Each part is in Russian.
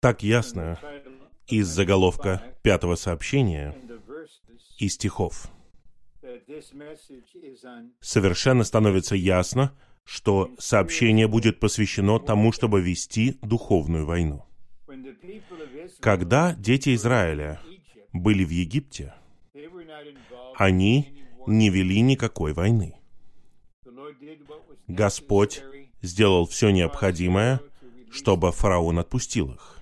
Так ясно из заголовка пятого сообщения и стихов. Совершенно становится ясно, что сообщение будет посвящено тому, чтобы вести духовную войну. Когда дети Израиля были в Египте, они не вели никакой войны. Господь сделал все необходимое, чтобы фараон отпустил их.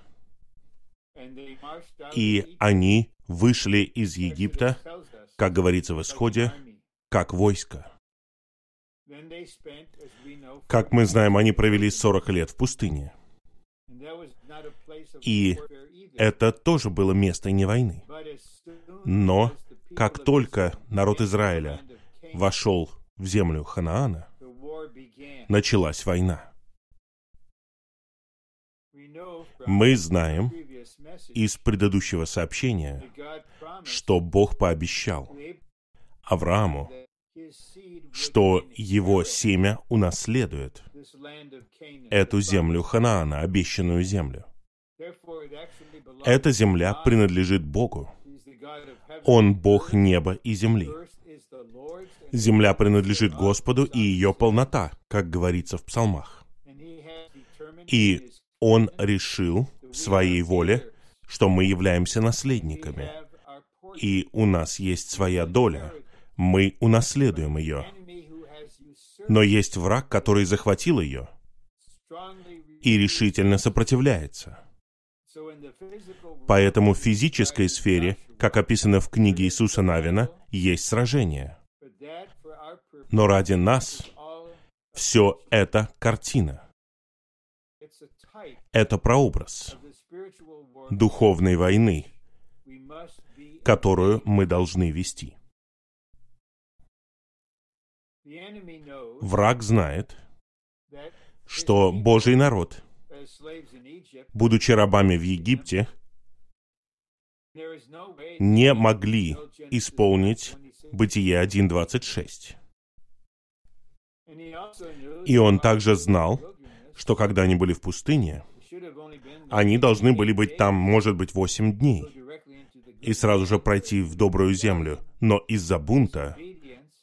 И они вышли из Египта, как говорится в Исходе, как войско. Как мы знаем, они провели 40 лет в пустыне. И это тоже было место не войны. Но как только народ Израиля вошел в землю Ханаана, началась война. Мы знаем из предыдущего сообщения, что Бог пообещал Аврааму, что его семя унаследует эту землю Ханаана, обещанную землю. Эта земля принадлежит Богу. Он Бог неба и земли. Земля принадлежит Господу и ее полнота, как говорится в псалмах. И Он решил в своей воле, что мы являемся наследниками. И у нас есть своя доля. Мы унаследуем ее. Но есть враг, который захватил ее и решительно сопротивляется. Поэтому в физической сфере, как описано в книге Иисуса Навина, есть сражение. Но ради нас все это картина. Это прообраз духовной войны, которую мы должны вести. Враг знает, что Божий народ, будучи рабами в Египте, не могли исполнить Бытие 1.26. И он также знал, что когда они были в пустыне, они должны были быть там, может быть, восемь дней, и сразу же пройти в добрую землю. Но из-за бунта,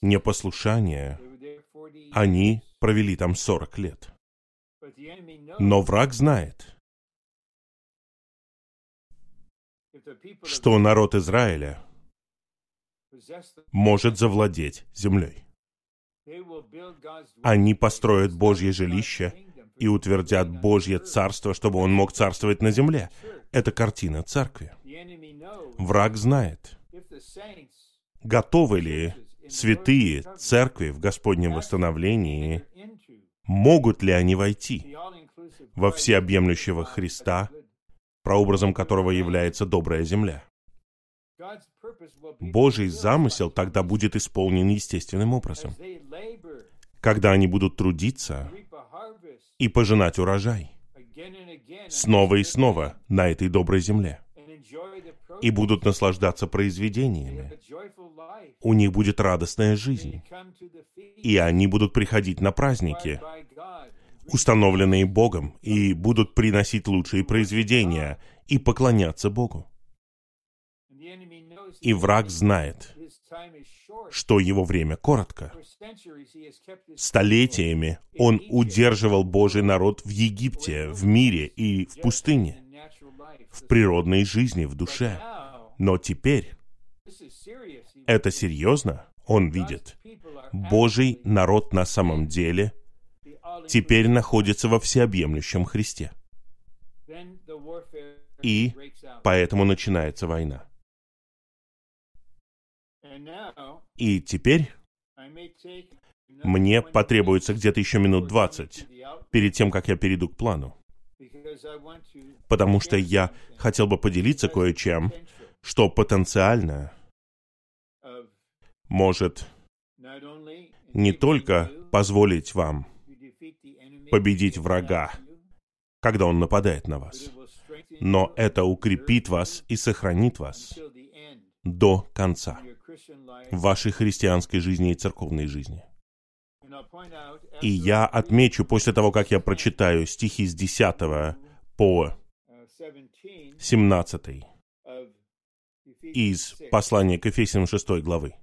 непослушания, они провели там сорок лет. Но враг знает, что народ Израиля может завладеть землей. Они построят Божье жилище и утвердят Божье царство, чтобы он мог царствовать на земле. Это картина церкви. Враг знает, готовы ли святые церкви в Господнем восстановлении, могут ли они войти во всеобъемлющего Христа, прообразом которого является добрая земля. Божий замысел тогда будет исполнен естественным образом. Когда они будут трудиться и пожинать урожай снова и снова на этой доброй земле и будут наслаждаться произведениями. У них будет радостная жизнь. И они будут приходить на праздники, установленные Богом, и будут приносить лучшие произведения и поклоняться Богу. И враг знает, что его время коротко. Столетиями он удерживал Божий народ в Египте, в мире и в пустыне, в природной жизни, в душе. Но теперь это серьезно, он видит. Божий народ на самом деле теперь находится во всеобъемлющем Христе. И поэтому начинается война. И теперь мне потребуется где-то еще минут двадцать перед тем, как я перейду к плану. Потому что я хотел бы поделиться кое-чем, что потенциально может не только позволить вам победить врага, когда он нападает на вас, но это укрепит вас и сохранит вас до конца в вашей христианской жизни и церковной жизни. И я отмечу после того, как я прочитаю стихи с 10 по 17 из послания к Ефесянам 6 главы.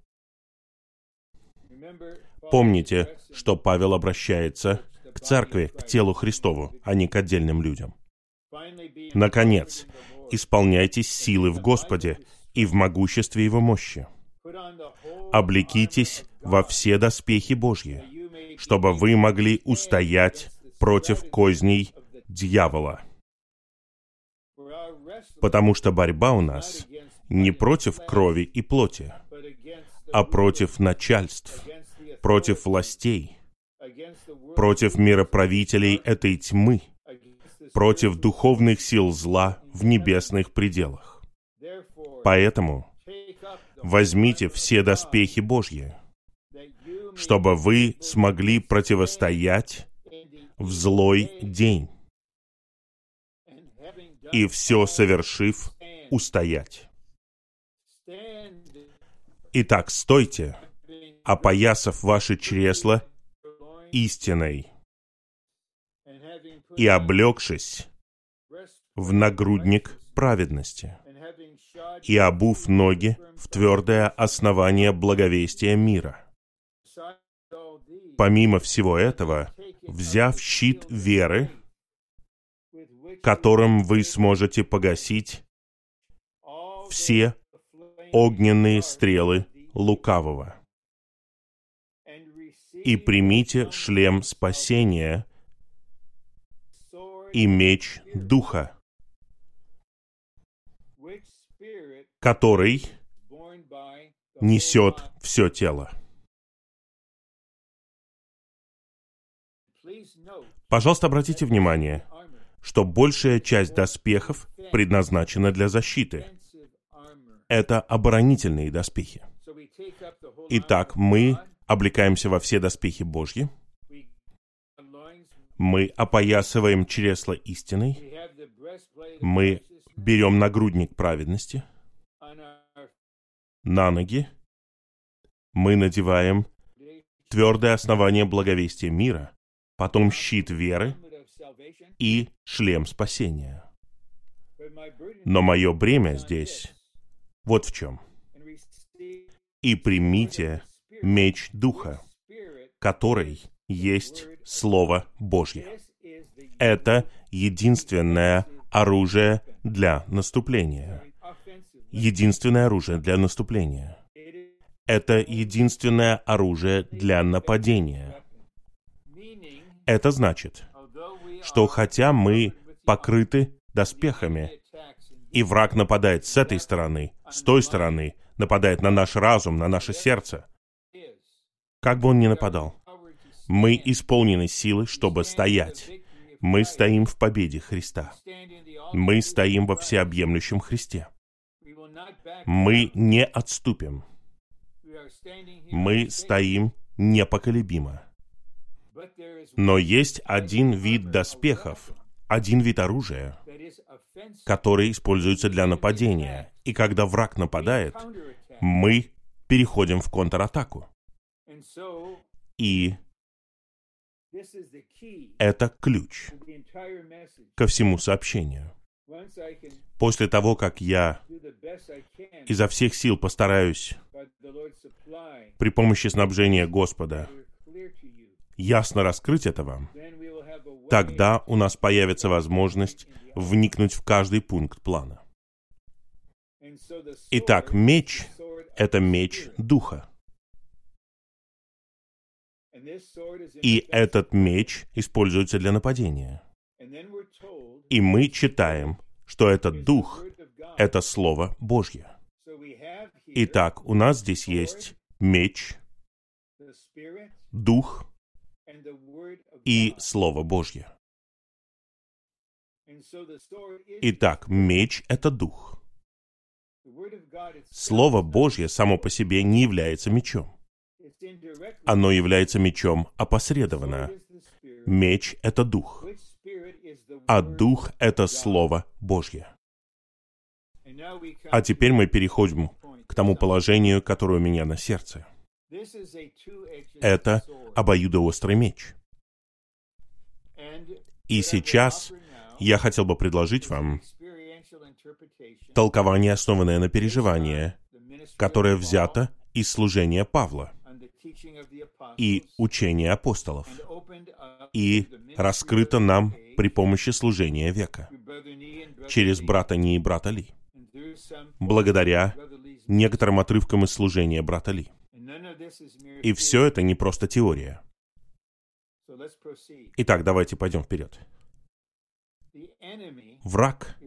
Помните, что Павел обращается к церкви, к телу Христову, а не к отдельным людям. Наконец, исполняйтесь силы в Господе и в могуществе Его мощи. Облекитесь во все доспехи Божьи, чтобы вы могли устоять против козней дьявола. Потому что борьба у нас не против крови и плоти, а против начальств, против властей, против мироправителей этой тьмы, против духовных сил зла в небесных пределах. Поэтому возьмите все доспехи Божьи, чтобы вы смогли противостоять в злой день и все совершив, устоять. Итак, стойте, опоясав ваши чресла истиной и облегшись в нагрудник праведности и обув ноги в твердое основание благовестия мира. Помимо всего этого, взяв щит веры, которым вы сможете погасить все огненные стрелы лукавого. И примите шлем спасения и меч Духа, который несет все тело. Пожалуйста, обратите внимание, что большая часть доспехов предназначена для защиты. Это оборонительные доспехи. Итак, мы облекаемся во все доспехи Божьи, мы опоясываем чресла истиной, мы берем нагрудник праведности, на ноги, мы надеваем твердое основание благовестия мира, потом щит веры и шлем спасения. Но мое бремя здесь вот в чем. «И примите меч Духа, который есть Слово Божье». Это единственное оружие для наступления. Единственное оружие для наступления. Это единственное оружие для нападения. Это значит, что хотя мы покрыты доспехами, и враг нападает с этой стороны, с той стороны, нападает на наш разум, на наше сердце, как бы он ни нападал, мы исполнены силы, чтобы стоять. Мы стоим в победе Христа. Мы стоим во всеобъемлющем Христе. Мы не отступим. Мы стоим непоколебимо. Но есть один вид доспехов, один вид оружия, который используется для нападения. И когда враг нападает, мы переходим в контратаку. И это ключ ко всему сообщению. После того, как я изо всех сил постараюсь при помощи снабжения Господа ясно раскрыть это вам, тогда у нас появится возможность вникнуть в каждый пункт плана. Итак, меч — это меч Духа. И этот меч используется для нападения. И мы читаем, что этот Дух — это Слово Божье. Итак, у нас здесь есть меч, Дух и Слово Божье. Итак, меч — это дух. Слово Божье само по себе не является мечом. Оно является мечом опосредованно. Меч — это дух, а дух — это Слово Божье. А теперь мы переходим к тому положению, которое у меня на сердце. Это обоюдоострый меч. И сейчас я хотел бы предложить вам толкование, основанное на переживании, которое взято из служения Павла и учения апостолов, и раскрыто нам при помощи служения века, через брата Ни и брата Ли, благодаря некоторым отрывкам из служения брата Ли. И все это не просто теория. Итак, давайте пойдем вперед. Враг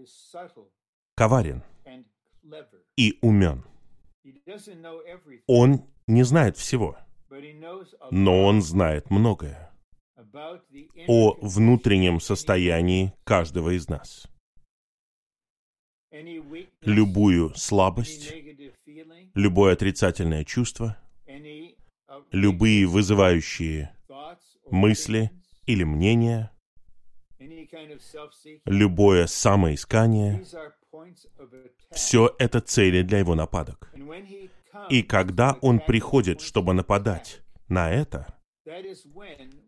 коварен и умен. Он не знает всего, но он знает многое о внутреннем состоянии каждого из нас. Любую слабость, любое отрицательное чувство, любые вызывающие мысли или мнения, любое самоискание, все это цели для его нападок. И когда он приходит, чтобы нападать на это,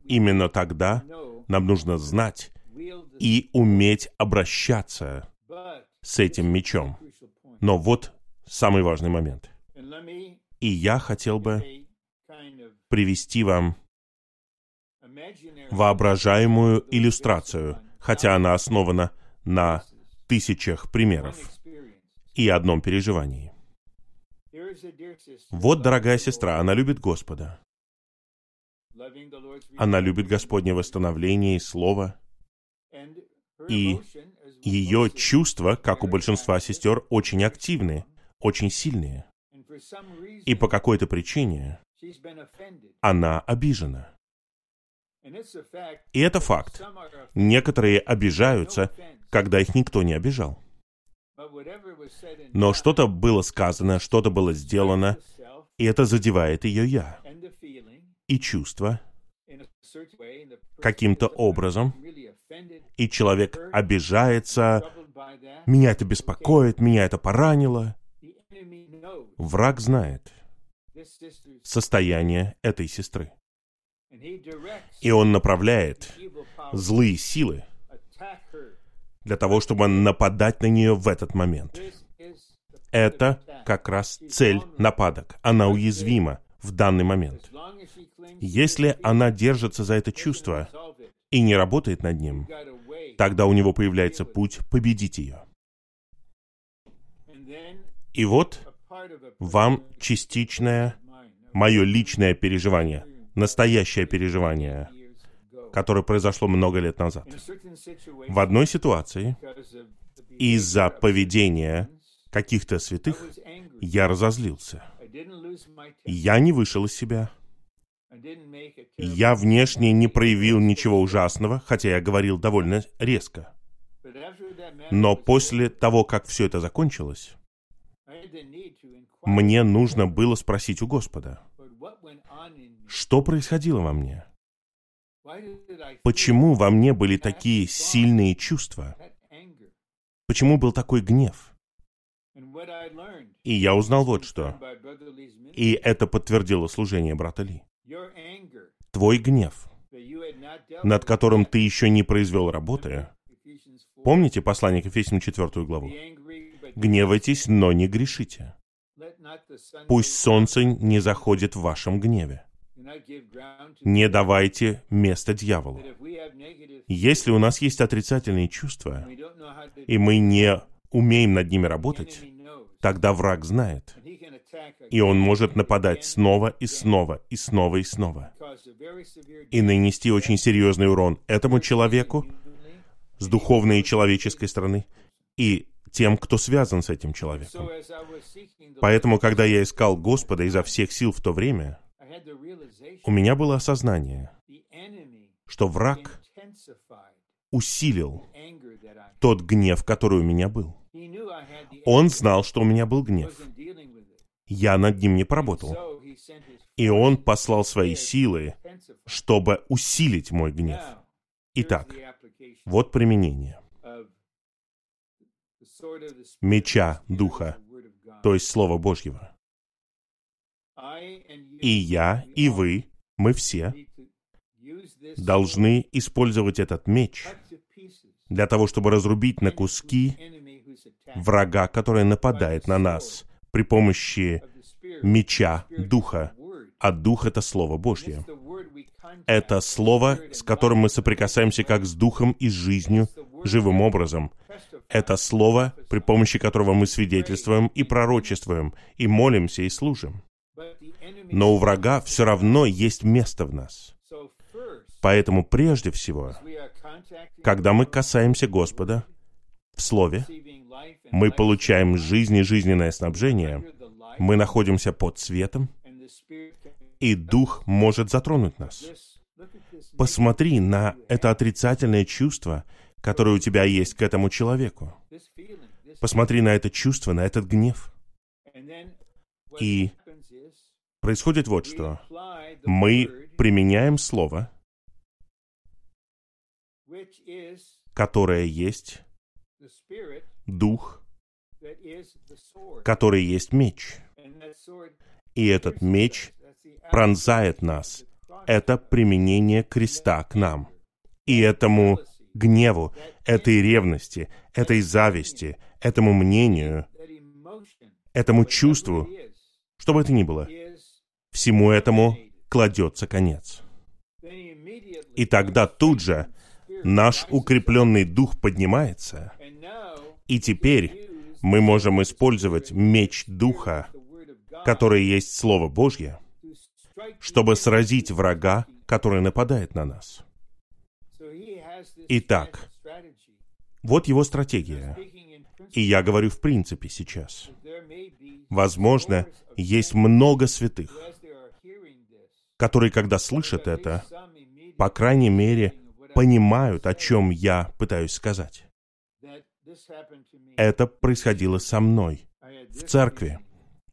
именно тогда нам нужно знать и уметь обращаться с этим мечом. Но вот самый важный момент. И я хотел бы привести вам воображаемую иллюстрацию, хотя она основана на тысячах примеров и одном переживании. Вот дорогая сестра, она любит Господа. Она любит Господнее восстановление и Слово. И ее чувства, как у большинства сестер, очень активны, очень сильные. И по какой-то причине она обижена. И это факт. Некоторые обижаются, когда их никто не обижал. Но что-то было сказано, что-то было сделано, и это задевает ее «я». И чувство каким-то образом, и человек обижается, меня это беспокоит, меня это поранило. Враг знает состояние этой сестры. И он направляет злые силы для того, чтобы нападать на нее в этот момент. Это как раз цель нападок. Она уязвима в данный момент. Если она держится за это чувство и не работает над ним, тогда у него появляется путь победить ее. И вот вам частичное мое личное переживание, настоящее переживание, которое произошло много лет назад. В одной ситуации из-за поведения каких-то святых я разозлился. Я не вышел из себя. Я внешне не проявил ничего ужасного, хотя я говорил довольно резко. Но после того, как все это закончилось, мне нужно было спросить у Господа, что происходило во мне? Почему во мне были такие сильные чувства? Почему был такой гнев? И я узнал вот что. И это подтвердило служение брата Ли. Твой гнев, над которым ты еще не произвел работы, помните послание к Ефесянам 4 главу? Гневайтесь, но не грешите. Пусть солнце не заходит в вашем гневе. Не давайте место дьяволу. Если у нас есть отрицательные чувства, и мы не умеем над ними работать, тогда враг знает. И он может нападать снова и снова, и снова и снова. И нанести очень серьезный урон этому человеку с духовной и человеческой стороны, и тем, кто связан с этим человеком. Поэтому, когда я искал Господа изо всех сил в то время, у меня было осознание, что враг усилил тот гнев, который у меня был. Он знал, что у меня был гнев. Я над ним не поработал. И он послал свои силы, чтобы усилить мой гнев. Итак, вот применение меча Духа, то есть Слова Божьего. И я, и вы, мы все должны использовать этот меч для того, чтобы разрубить на куски врага, который нападает на нас при помощи меча Духа. А Дух — это Слово Божье. Это Слово, с которым мы соприкасаемся как с Духом и с жизнью, живым образом. Это Слово, при помощи которого мы свидетельствуем и пророчествуем, и молимся, и служим. Но у врага все равно есть место в нас. Поэтому прежде всего, когда мы касаемся Господа в Слове, мы получаем жизнь и жизненное снабжение, мы находимся под светом, и Дух может затронуть нас. Посмотри на это отрицательное чувство, которое у тебя есть к этому человеку. Посмотри на это чувство, на этот гнев. И происходит вот что. Мы применяем слово, которое есть дух, который есть меч. И этот меч пронзает нас. Это применение креста к нам. И этому гневу, этой ревности, этой зависти, этому мнению, этому чувству, что бы это ни было, всему этому кладется конец. И тогда тут же наш укрепленный дух поднимается, и теперь мы можем использовать меч духа, который есть Слово Божье, чтобы сразить врага, который нападает на нас. Итак, вот его стратегия. И я говорю в принципе сейчас. Возможно, есть много святых, которые, когда слышат это, по крайней мере, понимают, о чем я пытаюсь сказать. Это происходило со мной в церкви.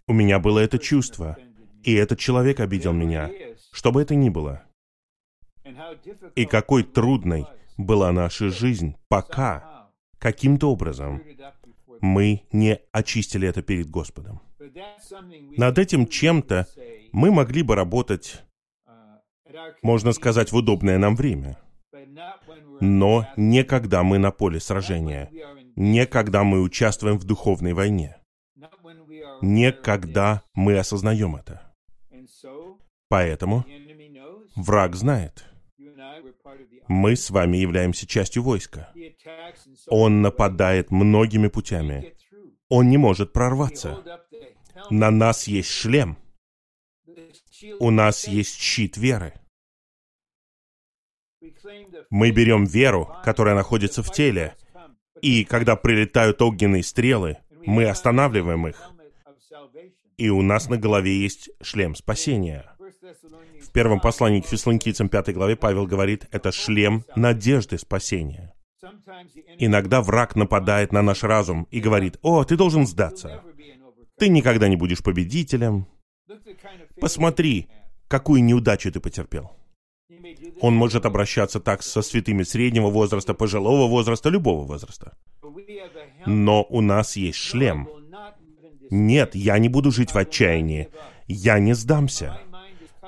У меня было это чувство, и этот человек обидел меня, что бы это ни было. И какой трудной была наша жизнь, пока каким-то образом мы не очистили это перед Господом. Над этим чем-то мы могли бы работать, можно сказать, в удобное нам время. Но не когда мы на поле сражения, не когда мы участвуем в духовной войне, не когда мы осознаем это. Поэтому враг знает, мы с вами являемся частью войска. Он нападает многими путями. Он не может прорваться. На нас есть шлем. У нас есть щит веры. Мы берем веру, которая находится в теле, и когда прилетают огненные стрелы, мы останавливаем их. И у нас на голове есть шлем спасения. В первом послании к фессалоникийцам 5 главе Павел говорит, это шлем надежды спасения. Иногда враг нападает на наш разум и говорит, «О, ты должен сдаться. Ты никогда не будешь победителем. Посмотри, какую неудачу ты потерпел». Он может обращаться так со святыми среднего возраста, пожилого возраста, любого возраста. Но у нас есть шлем. Нет, я не буду жить в отчаянии. Я не сдамся.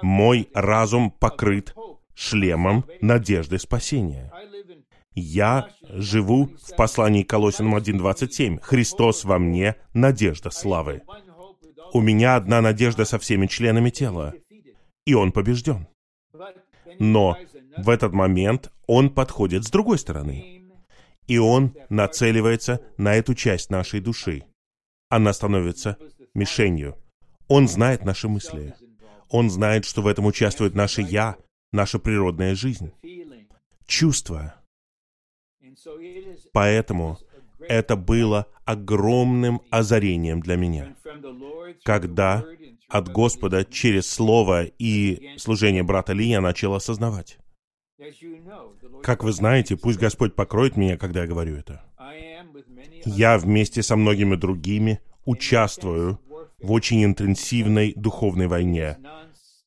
Мой разум покрыт шлемом надежды спасения. Я живу в послании Колосинам 1.27. Христос во мне — надежда славы. У меня одна надежда со всеми членами тела. И он побежден. Но в этот момент он подходит с другой стороны. И он нацеливается на эту часть нашей души. Она становится мишенью. Он знает наши мысли. Он знает, что в этом участвует наше «я», наша природная жизнь, чувства. Поэтому это было огромным озарением для меня, когда от Господа через Слово и служение брата Ли я начал осознавать. Как вы знаете, пусть Господь покроет меня, когда я говорю это. Я вместе со многими другими участвую в очень интенсивной духовной войне.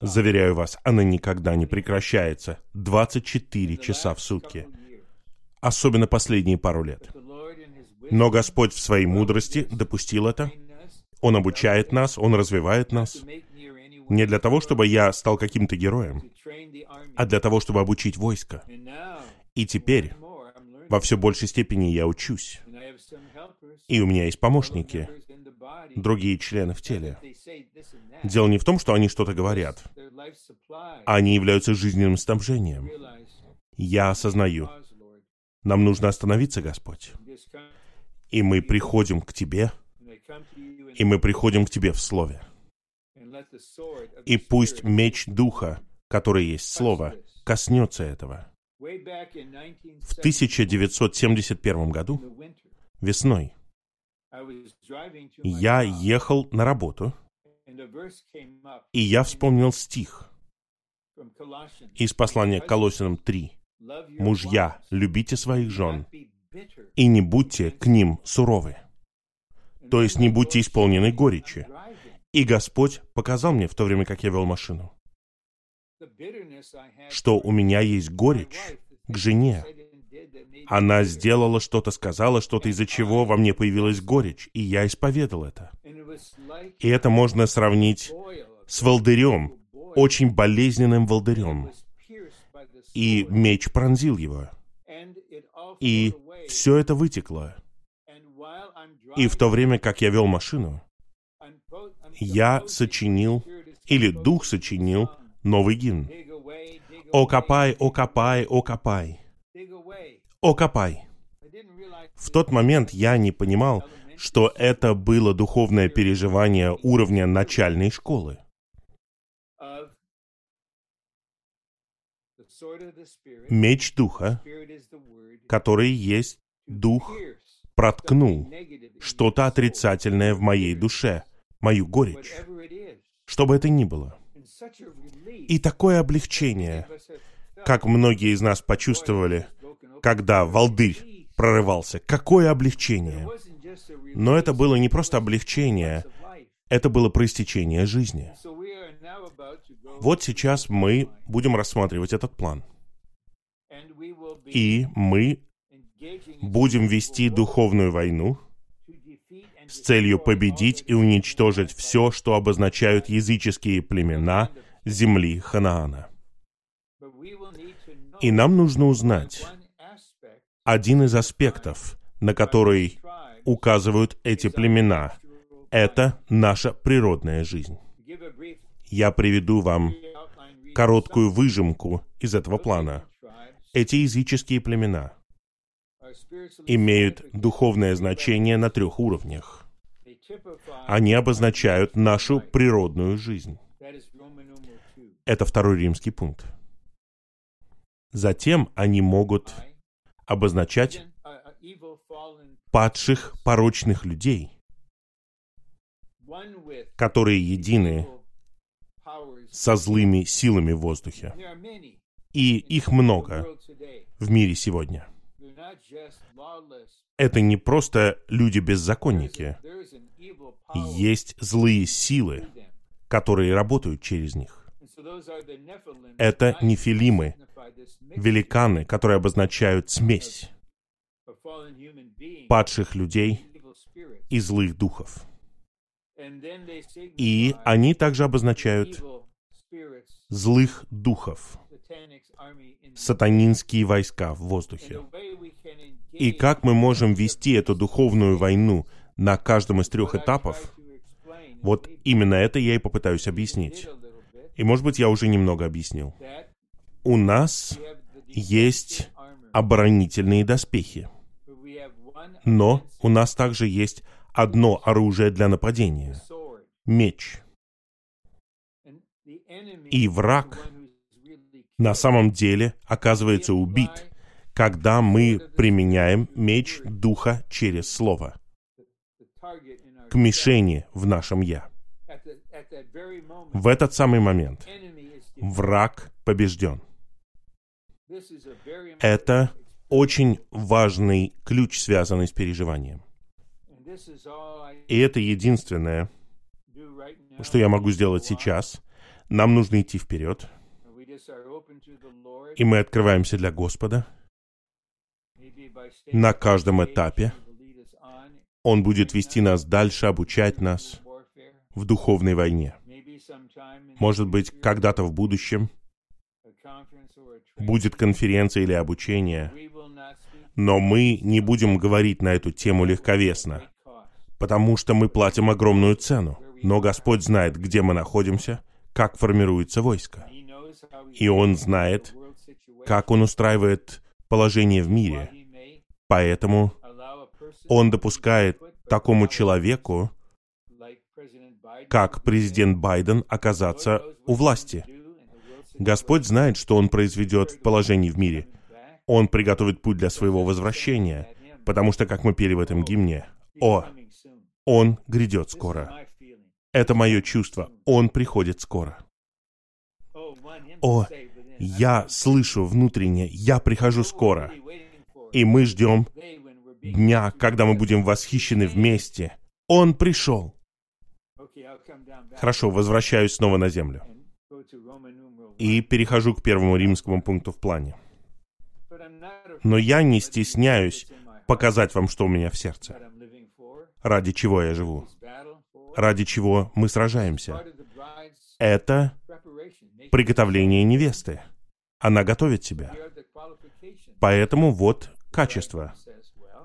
Заверяю вас, она никогда не прекращается. 24 часа в сутки. Особенно последние пару лет. Но Господь в своей мудрости допустил это. Он обучает нас, Он развивает нас. Не для того, чтобы я стал каким-то героем, а для того, чтобы обучить войско. И теперь во все большей степени я учусь. И у меня есть помощники, другие члены в теле. Дело не в том, что они что-то говорят. Они являются жизненным снабжением. Я осознаю, нам нужно остановиться, Господь. И мы приходим к Тебе, и мы приходим к Тебе в Слове. И пусть меч Духа, который есть Слово, коснется этого. В 1971 году, весной, я ехал на работу, и я вспомнил стих из послания к Колосинам 3. «Мужья, любите своих жен, и не будьте к ним суровы». То есть не будьте исполнены горечи. И Господь показал мне в то время, как я вел машину, что у меня есть горечь к жене. Она сделала что-то, сказала что-то, из-за чего во мне появилась горечь, и я исповедал это. И это можно сравнить с волдырем, очень болезненным волдырем. И меч пронзил его. И все это вытекло. И в то время, как я вел машину, я сочинил, или дух сочинил, новый гимн. «О копай, о копай, о копай». «О копай». В тот момент я не понимал, что это было духовное переживание уровня начальной школы. Меч Духа, который есть Дух, проткнул что-то отрицательное в моей душе, мою горечь, что бы это ни было. И такое облегчение, как многие из нас почувствовали, когда волдырь прорывался. Какое облегчение! Но это было не просто облегчение, это было проистечение жизни. Вот сейчас мы будем рассматривать этот план. И мы будем вести духовную войну с целью победить и уничтожить все, что обозначают языческие племена земли Ханаана. И нам нужно узнать один из аспектов, на который указывают эти племена. Это наша природная жизнь. Я приведу вам короткую выжимку из этого плана. Эти языческие племена имеют духовное значение на трех уровнях. Они обозначают нашу природную жизнь. Это второй римский пункт. Затем они могут обозначать падших порочных людей, которые едины со злыми силами в воздухе. И их много в мире сегодня. Это не просто люди-беззаконники. Есть злые силы, которые работают через них. Это нефилимы, великаны, которые обозначают смесь падших людей и злых духов. И они также обозначают злых духов, сатанинские войска в воздухе. И как мы можем вести эту духовную войну на каждом из трех этапов, вот именно это я и попытаюсь объяснить. И, может быть, я уже немного объяснил. У нас есть оборонительные доспехи. Но у нас также есть одно оружие для нападения — меч. И враг на самом деле оказывается убит, когда мы применяем меч Духа через Слово к мишени в нашем «Я». В этот самый момент враг побежден. Это очень важный ключ, связанный с переживанием. И это единственное, что я могу сделать сейчас. Нам нужно идти вперед. И мы открываемся для Господа. На каждом этапе Он будет вести нас дальше, обучать нас в духовной войне. Может быть, когда-то в будущем будет конференция или обучение, но мы не будем говорить на эту тему легковесно, потому что мы платим огромную цену. Но Господь знает, где мы находимся, как формируется войско. И Он знает, как Он устраивает положение в мире. Поэтому Он допускает такому человеку, как президент Байден, оказаться у власти. Господь знает, что Он произведет в положении в мире. Он приготовит путь для своего возвращения, потому что, как мы пели в этом гимне, «О, Он грядет скоро». Это мое чувство. Он приходит скоро. О, я слышу внутренне, я прихожу скоро. И мы ждем дня, когда мы будем восхищены вместе. Он пришел. Хорошо, возвращаюсь снова на землю. И перехожу к первому римскому пункту в плане. Но я не стесняюсь показать вам, что у меня в сердце. Ради чего я живу. Ради чего мы сражаемся. Это приготовление невесты. Она готовит себя. Поэтому вот качество.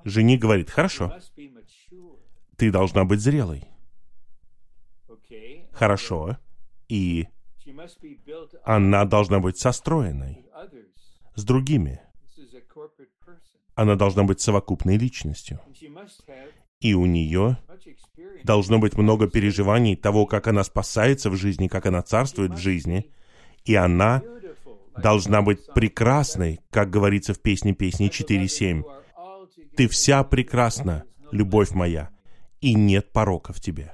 Жених говорит, хорошо, ты должна быть зрелой. Хорошо. И она должна быть состроенной с другими. Она должна быть совокупной личностью. И у нее должно быть много переживаний того, как она спасается в жизни, как она царствует в жизни. И она должна быть прекрасной, как говорится в песне песни 4.7. «Ты вся прекрасна, любовь моя, и нет порока в тебе».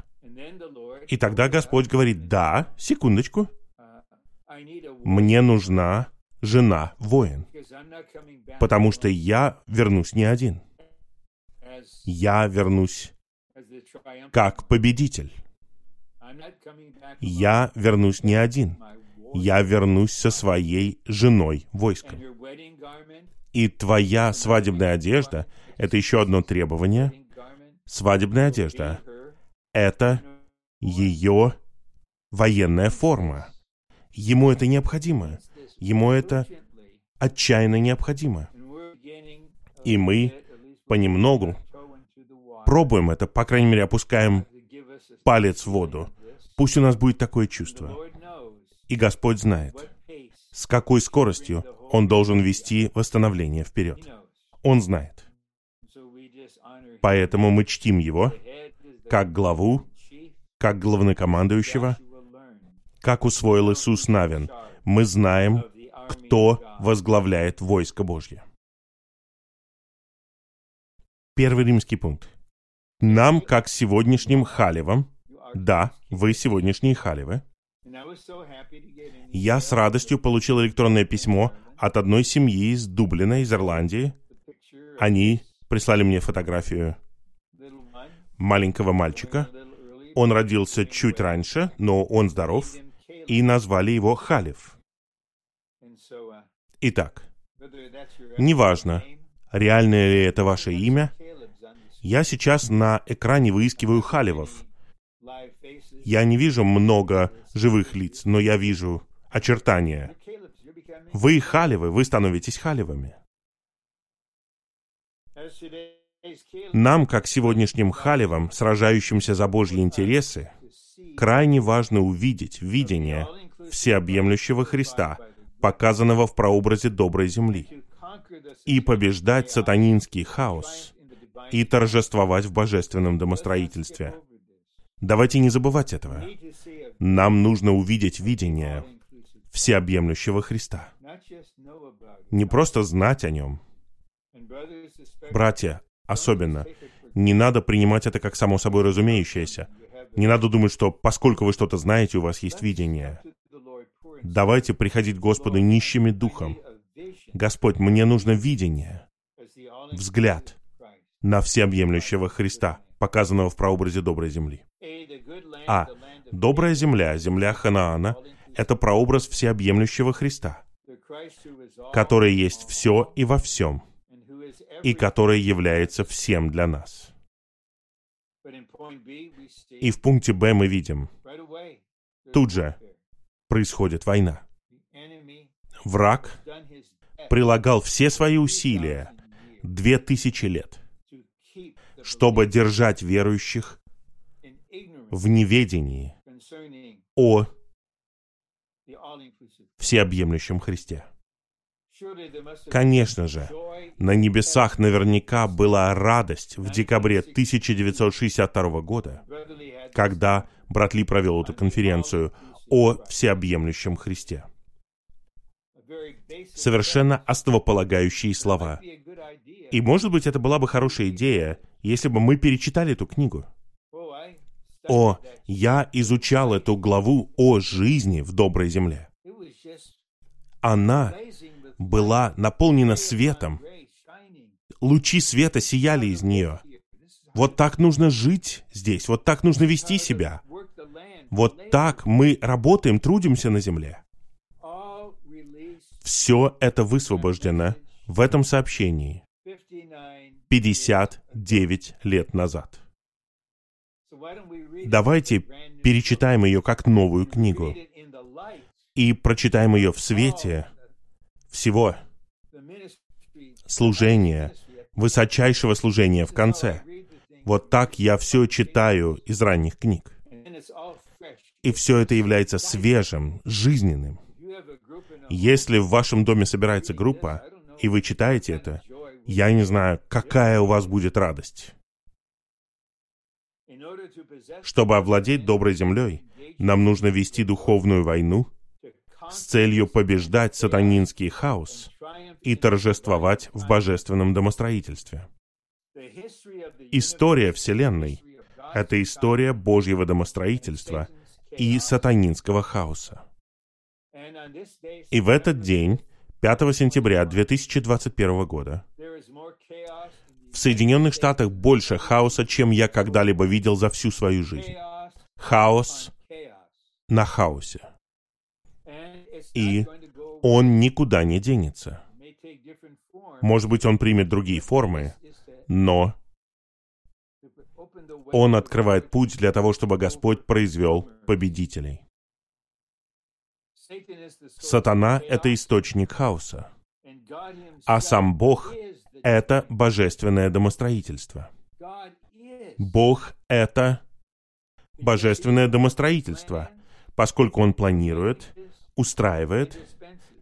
И тогда Господь говорит, да, секундочку, мне нужна жена-воин, потому что я вернусь не один. Я вернусь как победитель. Я вернусь не один. Я вернусь со своей женой войском. И твоя свадебная одежда — это еще одно требование. Свадебная одежда — это ее военная форма. Ему это необходимо. Ему это отчаянно необходимо. И мы понемногу пробуем это, по крайней мере, опускаем палец в воду. Пусть у нас будет такое чувство. И Господь знает, с какой скоростью Он должен вести восстановление вперед. Он знает. Поэтому мы чтим Его как главу, как главнокомандующего, как усвоил Иисус Навин. Мы знаем, кто возглавляет войско Божье. Первый римский пункт. Нам, как сегодняшним халевам, да, вы сегодняшние халевы, я с радостью получил электронное письмо от одной семьи из Дублина, из Ирландии. Они прислали мне фотографию маленького мальчика. Он родился чуть раньше, но он здоров, и назвали его Халев. Итак, неважно, реальное ли это ваше имя, я сейчас на экране выискиваю халевов. Я не вижу много живых лиц, но я вижу очертания. Вы халевы, вы становитесь халевами. Нам, как сегодняшним халевам, сражающимся за Божьи интересы, крайне важно увидеть видение всеобъемлющего Христа, показанного в прообразе доброй земли, и побеждать сатанинский хаос и торжествовать в божественном домостроительстве. Давайте не забывать этого. Нам нужно увидеть видение всеобъемлющего Христа. Не просто знать о нем. Братья, особенно, не надо принимать это как само собой разумеющееся. Не надо думать, что поскольку вы что-то знаете, у вас есть видение. Давайте приходить к Господу нищими духом. Господь, мне нужно видение, взгляд на всеобъемлющего Христа, показанного в прообразе доброй земли. А. Добрая земля, земля Ханаана, это прообраз всеобъемлющего Христа, который есть все и во всем, и который является всем для нас. И в пункте Б мы видим, тут же, происходит война. Враг прилагал все свои усилия две тысячи лет, чтобы держать верующих в неведении о всеобъемлющем Христе. Конечно же, на небесах наверняка была радость в декабре 1962 года, когда брат Ли провел эту конференцию о всеобъемлющем Христе. Совершенно основополагающие слова. И, может быть, это была бы хорошая идея, если бы мы перечитали эту книгу. О, я изучал эту главу о жизни в доброй земле. Она была наполнена светом. Лучи света сияли из нее. Вот так нужно жить здесь, вот так нужно вести себя. Вот так мы работаем, трудимся на земле. Все это высвобождено в этом сообщении 59 лет назад. Давайте перечитаем ее как новую книгу и прочитаем ее в свете всего служения, высочайшего служения в конце. Вот так я все читаю из ранних книг. И все это является свежим, жизненным. Если в вашем доме собирается группа, и вы читаете это, я не знаю, какая у вас будет радость. Чтобы овладеть доброй землей, нам нужно вести духовную войну с целью побеждать сатанинский хаос и торжествовать в божественном домостроительстве. История Вселенной — это история Божьего домостроительства и сатанинского хаоса. И в этот день, 5 сентября 2021 года, в Соединенных Штатах больше хаоса, чем я когда-либо видел за всю свою жизнь. Хаос на хаосе и он никуда не денется. Может быть, он примет другие формы, но он открывает путь для того, чтобы Господь произвел победителей. Сатана — это источник хаоса, а сам Бог — это божественное домостроительство. Бог — это божественное домостроительство, поскольку Он планирует, устраивает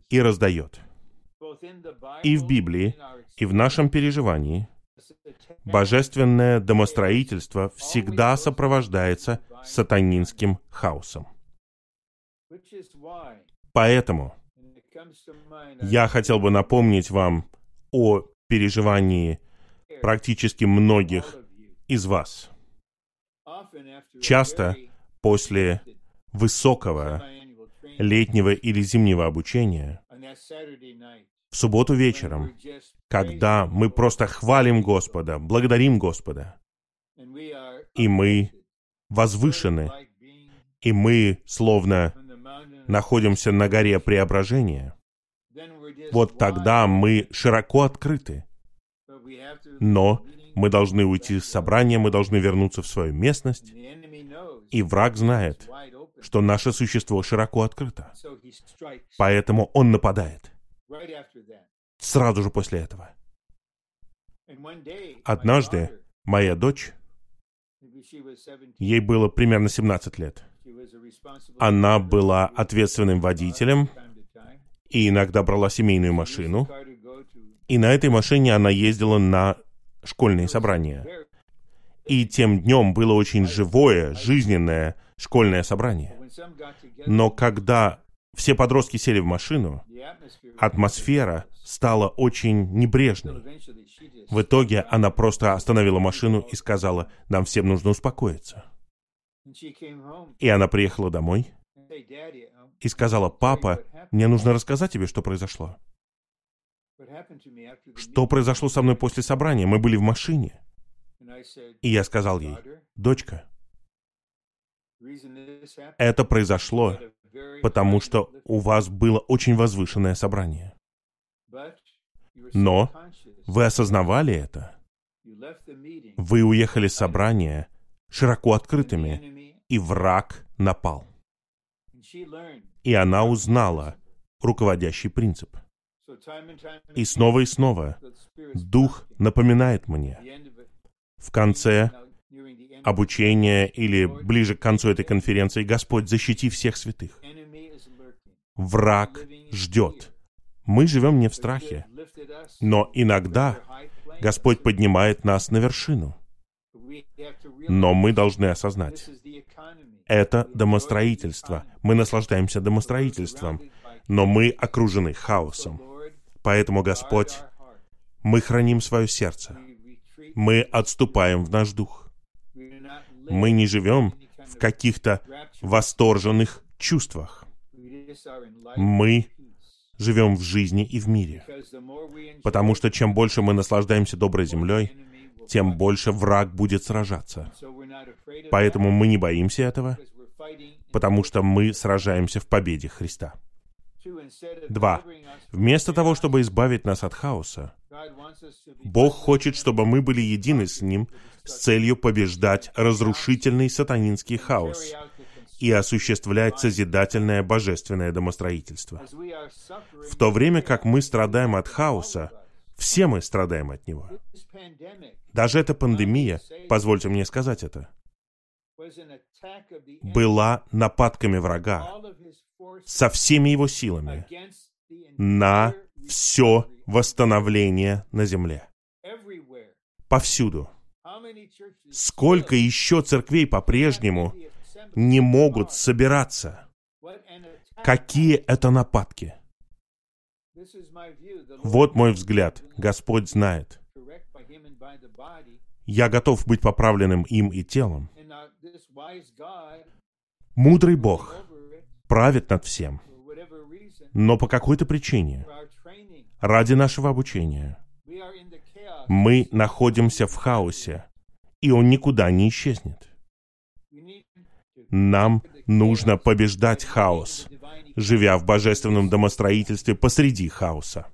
и раздает. И в Библии, и в нашем переживании божественное домостроительство всегда сопровождается сатанинским хаосом. Поэтому я хотел бы напомнить вам о переживании практически многих из вас. Часто после высокого летнего или зимнего обучения, в субботу вечером, когда мы просто хвалим Господа, благодарим Господа, и мы возвышены, и мы словно находимся на горе преображения, вот тогда мы широко открыты. Но мы должны уйти с собрания, мы должны вернуться в свою местность, и враг знает, что наше существо широко открыто. Поэтому он нападает. Сразу же после этого. Однажды моя дочь, ей было примерно 17 лет, она была ответственным водителем и иногда брала семейную машину, и на этой машине она ездила на школьные собрания. И тем днем было очень живое, жизненное школьное собрание. Но когда все подростки сели в машину, атмосфера стала очень небрежной. В итоге она просто остановила машину и сказала, нам всем нужно успокоиться. И она приехала домой и сказала, папа, мне нужно рассказать тебе, что произошло. Что произошло со мной после собрания? Мы были в машине. И я сказал ей, дочка, это произошло, потому что у вас было очень возвышенное собрание. Но вы осознавали это. Вы уехали с собрания широко открытыми, и враг напал. И она узнала руководящий принцип. И снова и снова Дух напоминает мне. в конце обучения или ближе к концу этой конференции, Господь, защити всех святых. Враг ждет. Мы живем не в страхе, но иногда Господь поднимает нас на вершину. Но мы должны осознать, это домостроительство. Мы наслаждаемся домостроительством, но мы окружены хаосом. Поэтому, Господь, мы храним свое сердце. Мы отступаем в наш дух. Мы не живем в каких-то восторженных чувствах. Мы живем в жизни и в мире. Потому что чем больше мы наслаждаемся доброй землей, тем больше враг будет сражаться. Поэтому мы не боимся этого, потому что мы сражаемся в победе Христа. Два. Вместо того, чтобы избавить нас от хаоса, Бог хочет, чтобы мы были едины с Ним с целью побеждать разрушительный сатанинский хаос и осуществлять созидательное божественное домостроительство. В то время как мы страдаем от хаоса, все мы страдаем от него. Даже эта пандемия, позвольте мне сказать это, была нападками врага со всеми его силами на все восстановление на земле. Повсюду. Сколько еще церквей по-прежнему не могут собираться? Какие это нападки? Вот мой взгляд. Господь знает. Я готов быть поправленным им и телом. Мудрый Бог правит над всем. Но по какой-то причине, ради нашего обучения, мы находимся в хаосе, и он никуда не исчезнет. Нам нужно побеждать хаос, живя в божественном домостроительстве посреди хаоса.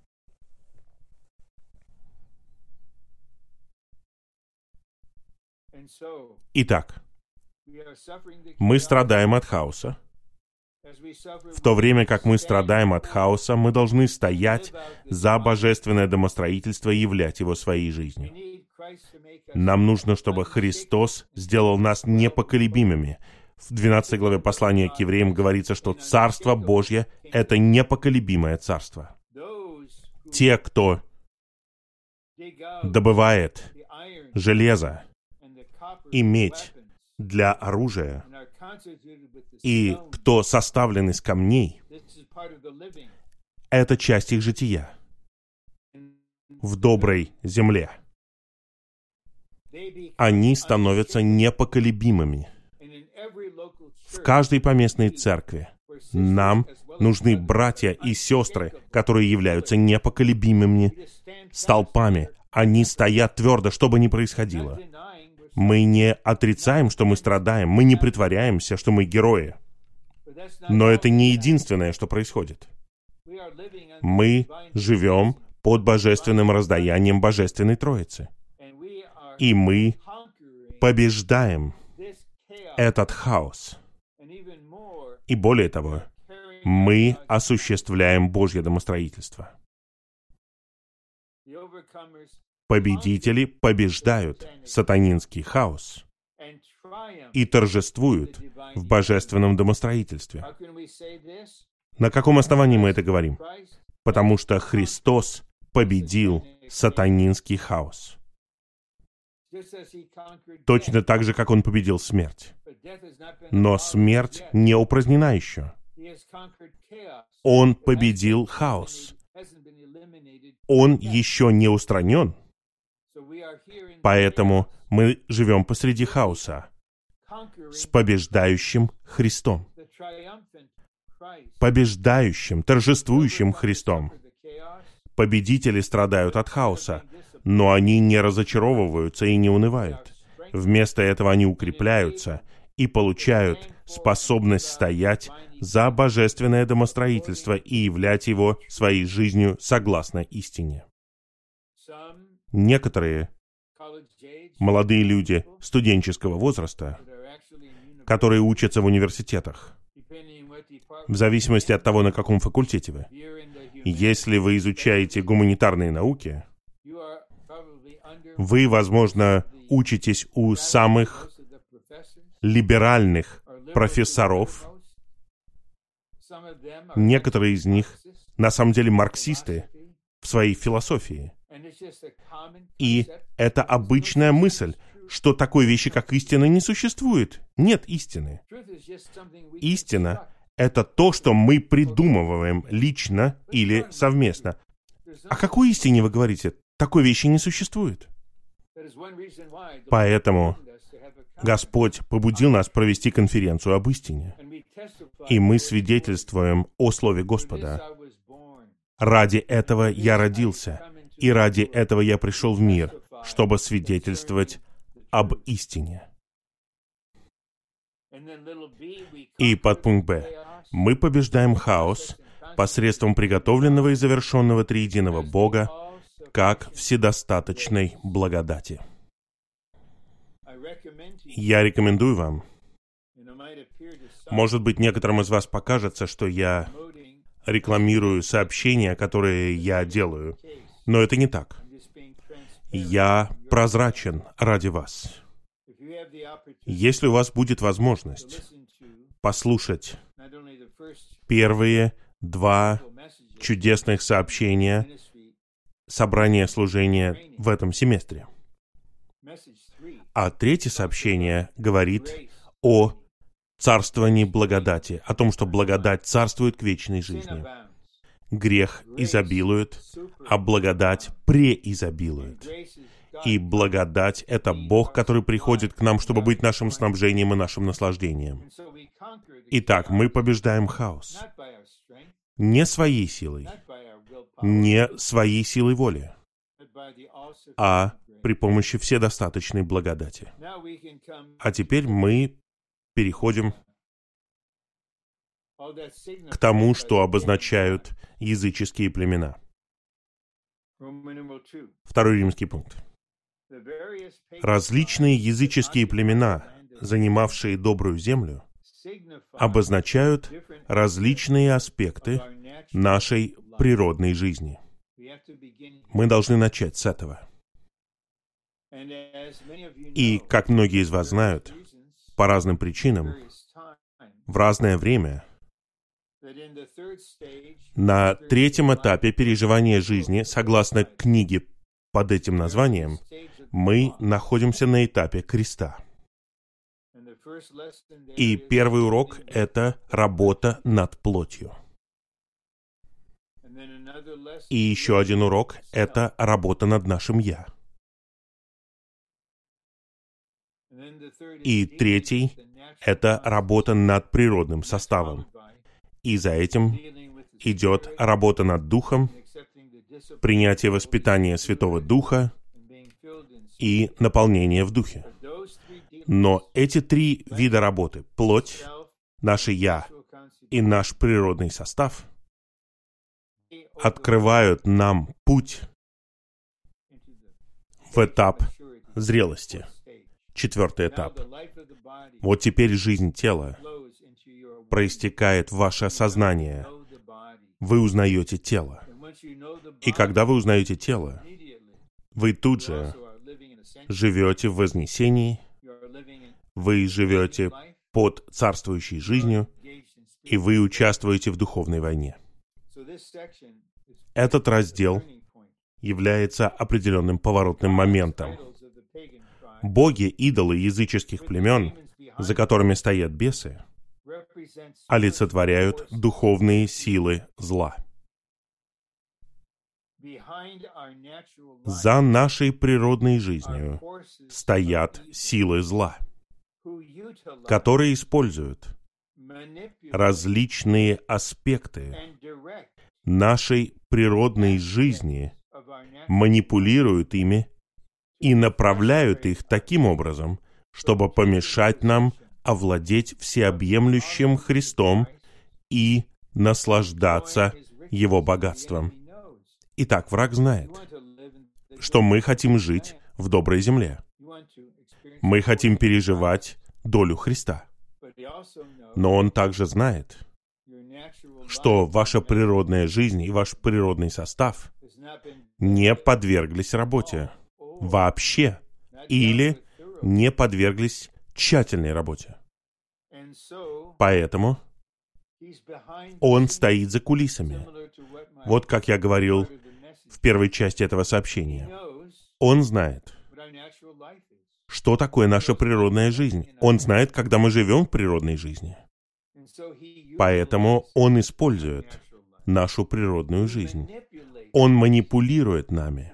Итак, мы страдаем от хаоса. В то время как мы страдаем от хаоса, мы должны стоять за божественное домостроительство и являть его своей жизнью. Нам нужно, чтобы Христос сделал нас непоколебимыми. В 12 главе послания к евреям говорится, что Царство Божье — это непоколебимое Царство. Те, кто добывает железо и медь для оружия, и кто составлен из камней, это часть их жития в доброй земле. Они становятся непоколебимыми. В каждой поместной церкви нам нужны братья и сестры, которые являются непоколебимыми столпами. Они стоят твердо, что бы ни происходило. Мы не отрицаем, что мы страдаем, мы не притворяемся, что мы герои. Но это не единственное, что происходит. Мы живем под божественным раздаянием Божественной Троицы. И мы побеждаем этот хаос. И более того, мы осуществляем Божье домостроительство. Победители побеждают сатанинский хаос и торжествуют в божественном домостроительстве. На каком основании мы это говорим? Потому что Христос победил сатанинский хаос. Точно так же, как Он победил смерть. Но смерть не упразднена еще. Он победил хаос. Он еще не устранен, Поэтому мы живем посреди хаоса с побеждающим Христом. Побеждающим, торжествующим Христом. Победители страдают от хаоса, но они не разочаровываются и не унывают. Вместо этого они укрепляются и получают способность стоять за божественное домостроительство и являть его своей жизнью согласно истине. Некоторые молодые люди студенческого возраста, которые учатся в университетах, в зависимости от того, на каком факультете вы. Если вы изучаете гуманитарные науки, вы, возможно, учитесь у самых либеральных профессоров. Некоторые из них на самом деле марксисты в своей философии. И это обычная мысль, что такой вещи, как истина, не существует. Нет истины. Истина — это то, что мы придумываем лично или совместно. О какой истине вы говорите? Такой вещи не существует. Поэтому Господь побудил нас провести конференцию об истине. И мы свидетельствуем о Слове Господа. Ради этого я родился, и ради этого я пришел в мир, чтобы свидетельствовать об истине. И под пункт Б. Мы побеждаем хаос посредством приготовленного и завершенного триединого Бога, как вседостаточной благодати. Я рекомендую вам. Может быть, некоторым из вас покажется, что я рекламирую сообщения, которые я делаю. Но это не так. Я прозрачен ради вас. Если у вас будет возможность послушать первые два чудесных сообщения собрания служения в этом семестре. А третье сообщение говорит о царствовании благодати, о том, что благодать царствует к вечной жизни. Грех изобилует, а благодать преизобилует. И благодать — это Бог, который приходит к нам, чтобы быть нашим снабжением и нашим наслаждением. Итак, мы побеждаем хаос. Не своей силой, не своей силой воли, а при помощи вседостаточной благодати. А теперь мы переходим к тому, что обозначают языческие племена. Второй римский пункт. Различные языческие племена, занимавшие добрую землю, обозначают различные аспекты нашей природной жизни. Мы должны начать с этого. И, как многие из вас знают, по разным причинам, в разное время, на третьем этапе переживания жизни, согласно книге под этим названием, мы находимся на этапе креста. И первый урок — это работа над плотью. И еще один урок — это работа над нашим «я». И третий — это работа над природным составом. И за этим идет работа над духом, принятие воспитания Святого Духа и наполнение в духе. Но эти три вида работы — плоть, наше «я» и наш природный состав — открывают нам путь в этап зрелости — Четвертый этап. Вот теперь жизнь тела проистекает ваше сознание. Вы узнаете тело. И когда вы узнаете тело, вы тут же живете в вознесении, вы живете под царствующей жизнью, и вы участвуете в духовной войне. Этот раздел является определенным поворотным моментом боги, идолы языческих племен, за которыми стоят бесы, олицетворяют духовные силы зла. За нашей природной жизнью стоят силы зла, которые используют различные аспекты нашей природной жизни, манипулируют ими и направляют их таким образом, чтобы помешать нам овладеть всеобъемлющим Христом и наслаждаться Его богатством. Итак, враг знает, что мы хотим жить в доброй земле. Мы хотим переживать долю Христа. Но он также знает, что ваша природная жизнь и ваш природный состав не подверглись работе вообще или не подверглись тщательной работе. Поэтому он стоит за кулисами. Вот как я говорил в первой части этого сообщения. Он знает, что такое наша природная жизнь. Он знает, когда мы живем в природной жизни. Поэтому он использует нашу природную жизнь. Он манипулирует нами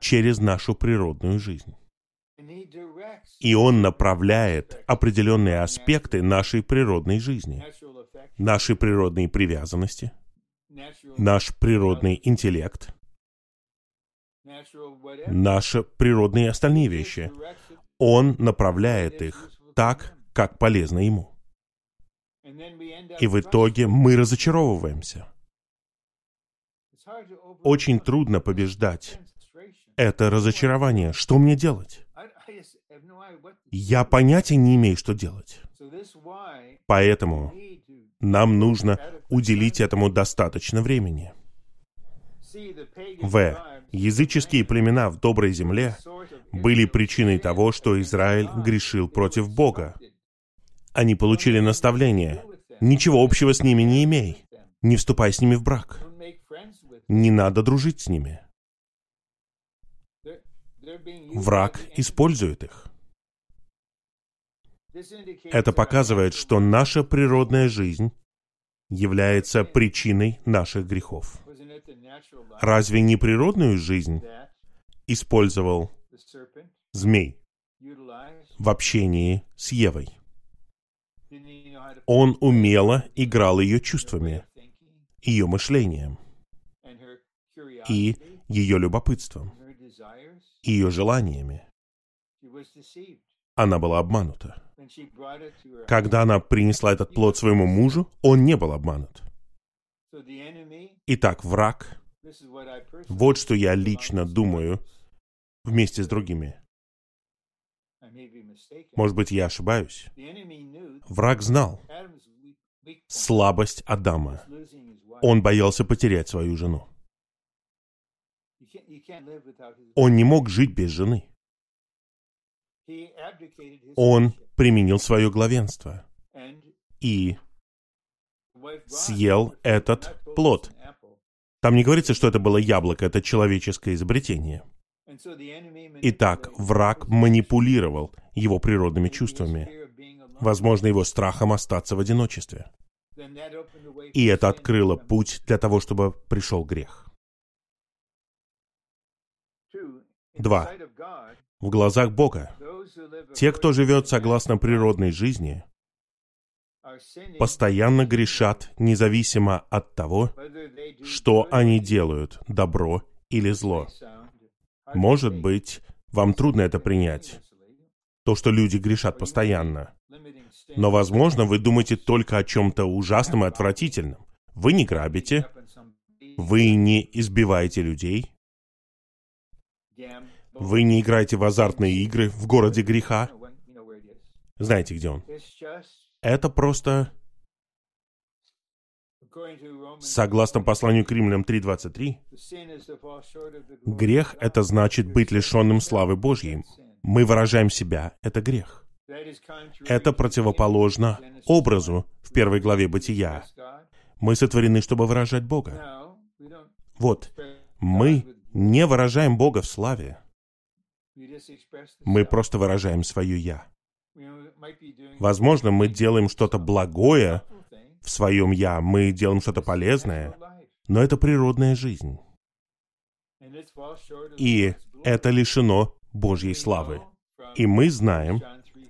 через нашу природную жизнь. И он направляет определенные аспекты нашей природной жизни, наши природные привязанности, наш природный интеллект, наши природные остальные вещи. Он направляет их так, как полезно ему. И в итоге мы разочаровываемся. Очень трудно побеждать это разочарование. Что мне делать? Я понятия не имею, что делать. Поэтому нам нужно уделить этому достаточно времени. В. Языческие племена в доброй земле были причиной того, что Израиль грешил против Бога. Они получили наставление. Ничего общего с ними не имей. Не вступай с ними в брак. Не надо дружить с ними. Враг использует их. Это показывает, что наша природная жизнь является причиной наших грехов. Разве не природную жизнь использовал змей в общении с Евой? Он умело играл ее чувствами, ее мышлением и ее любопытством, ее желаниями. Она была обманута. Когда она принесла этот плод своему мужу, он не был обманут. Итак, враг, вот что я лично думаю вместе с другими. Может быть, я ошибаюсь. Враг знал слабость Адама. Он боялся потерять свою жену. Он не мог жить без жены. Он применил свое главенство и съел этот плод. Там не говорится, что это было яблоко, это человеческое изобретение. Итак, враг манипулировал его природными чувствами, возможно, его страхом остаться в одиночестве. И это открыло путь для того, чтобы пришел грех. Два. В глазах Бога те, кто живет согласно природной жизни, постоянно грешат независимо от того, что они делают, добро или зло. Может быть, вам трудно это принять, то, что люди грешат постоянно. Но, возможно, вы думаете только о чем-то ужасном и отвратительном. Вы не грабите, вы не избиваете людей, вы не играете в азартные игры в городе греха. Знаете, где он? Это просто... Согласно посланию к римлянам 3.23, грех — это значит быть лишенным славы Божьей. Мы выражаем себя — это грех. Это противоположно образу в первой главе Бытия. Мы сотворены, чтобы выражать Бога. Вот, мы не выражаем Бога в славе. Мы просто выражаем свое «я». Возможно, мы делаем что-то благое в своем «я», мы делаем что-то полезное, но это природная жизнь. И это лишено Божьей славы. И мы знаем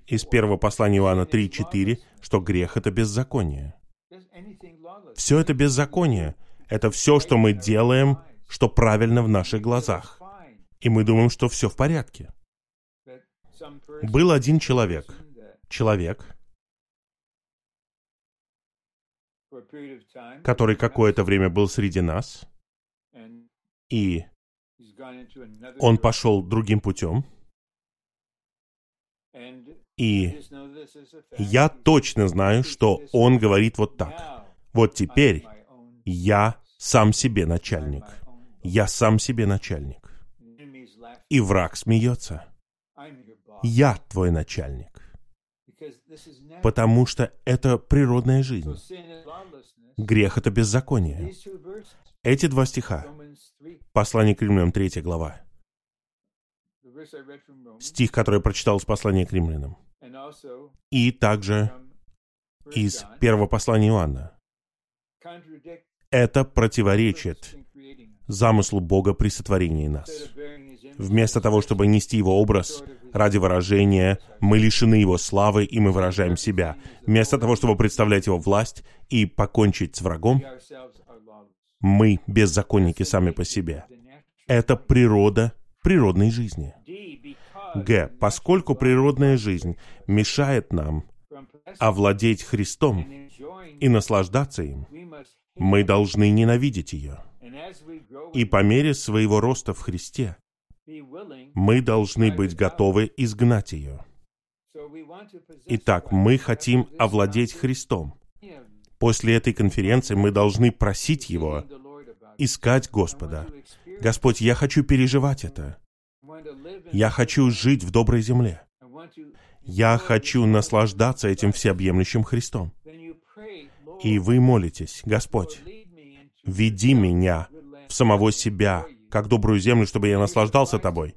из первого послания Иоанна 3.4, что грех — это беззаконие. Все это беззаконие. Это все, что мы делаем, что правильно в наших глазах и мы думаем, что все в порядке. Был один человек, человек, который какое-то время был среди нас, и он пошел другим путем, и я точно знаю, что он говорит вот так. Вот теперь я сам себе начальник. Я сам себе начальник. И враг смеется. Я твой начальник. Потому что это природная жизнь. Грех — это беззаконие. Эти два стиха. Послание к римлянам, 3 глава. Стих, который я прочитал из послания к римлянам. И также из первого послания Иоанна. Это противоречит замыслу Бога при сотворении нас. Вместо того, чтобы нести Его образ ради выражения, мы лишены Его славы, и мы выражаем себя. Вместо того, чтобы представлять Его власть и покончить с врагом, мы беззаконники сами по себе. Это природа природной жизни. Г. Поскольку природная жизнь мешает нам овладеть Христом и наслаждаться им, мы должны ненавидеть ее. И по мере своего роста в Христе мы должны быть готовы изгнать ее. Итак, мы хотим овладеть Христом. После этой конференции мы должны просить Его, искать Господа. Господь, я хочу переживать это. Я хочу жить в доброй земле. Я хочу наслаждаться этим всеобъемлющим Христом. И вы молитесь, Господь, веди меня в самого себя, как добрую землю, чтобы я наслаждался Тобой.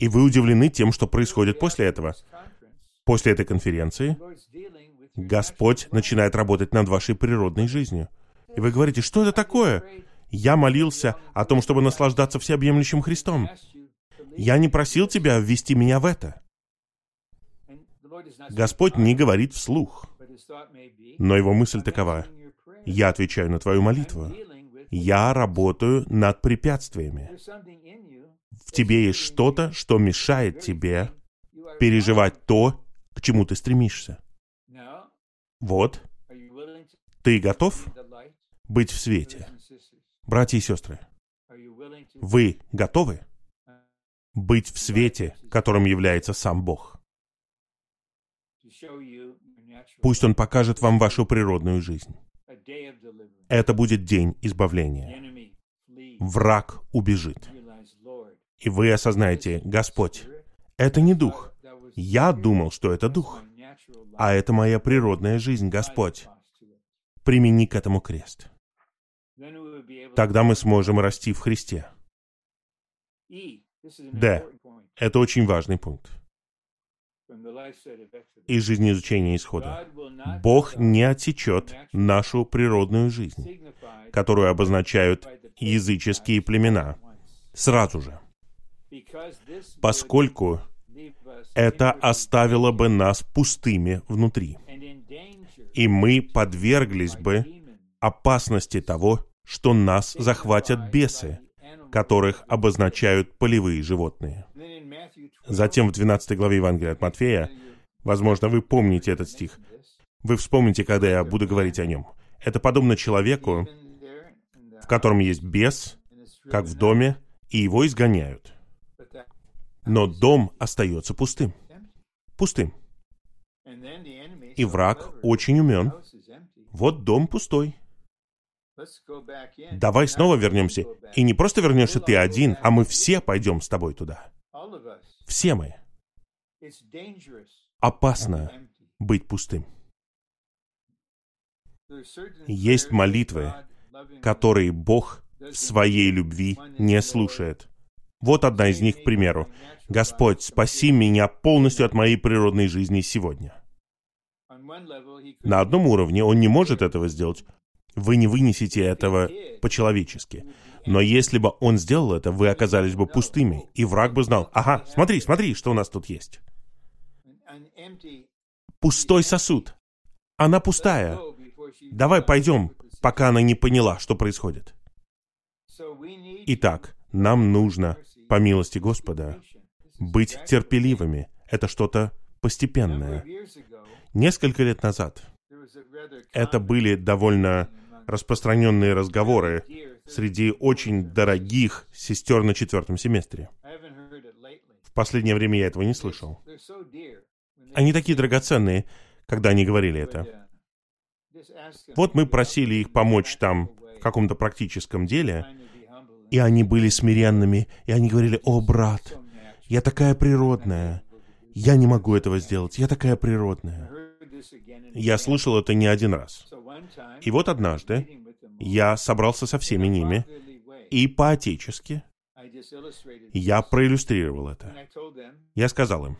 И вы удивлены тем, что происходит после этого. После этой конференции Господь начинает работать над вашей природной жизнью. И вы говорите, что это такое? Я молился о том, чтобы наслаждаться всеобъемлющим Христом. Я не просил тебя ввести меня в это. Господь не говорит вслух. Но его мысль такова. Я отвечаю на твою молитву. Я работаю над препятствиями. В тебе есть что-то, что мешает тебе переживать то, к чему ты стремишься. Вот. Ты готов быть в свете? Братья и сестры, вы готовы быть в свете, которым является сам Бог? Пусть Он покажет вам вашу природную жизнь. Это будет день избавления. Враг убежит. И вы осознаете, Господь, это не дух. Я думал, что это дух. А это моя природная жизнь, Господь. Примени к этому крест. Тогда мы сможем расти в Христе. Д. Это очень важный пункт из жизнеизучения исхода. Бог не отсечет нашу природную жизнь, которую обозначают языческие племена, сразу же. Поскольку это оставило бы нас пустыми внутри, и мы подверглись бы опасности того, что нас захватят бесы, которых обозначают полевые животные. Затем в 12 главе Евангелия от Матфея, возможно, вы помните этот стих, вы вспомните, когда я буду говорить о нем. Это подобно человеку, в котором есть бес, как в доме, и его изгоняют. Но дом остается пустым. Пустым. И враг очень умен. Вот дом пустой. Давай снова вернемся. И не просто вернешься ты один, а мы все пойдем с тобой туда. Все мы. Опасно быть пустым. Есть молитвы, которые Бог в своей любви не слушает. Вот одна из них, к примеру. «Господь, спаси меня полностью от моей природной жизни сегодня». На одном уровне он не может этого сделать. Вы не вынесете этого по-человечески. Но если бы он сделал это, вы оказались бы пустыми, и враг бы знал, ага, смотри, смотри, что у нас тут есть. Пустой сосуд. Она пустая. Давай пойдем, пока она не поняла, что происходит. Итак, нам нужно, по милости Господа, быть терпеливыми. Это что-то постепенное. Несколько лет назад это были довольно распространенные разговоры среди очень дорогих сестер на четвертом семестре. В последнее время я этого не слышал. Они такие драгоценные, когда они говорили это. Вот мы просили их помочь там в каком-то практическом деле, и они были смиренными, и они говорили, «О, брат, я такая природная, я не могу этого сделать, я такая природная». Я слышал это не один раз. И вот однажды я собрался со всеми ними, и по-отечески я проиллюстрировал это. Я сказал им,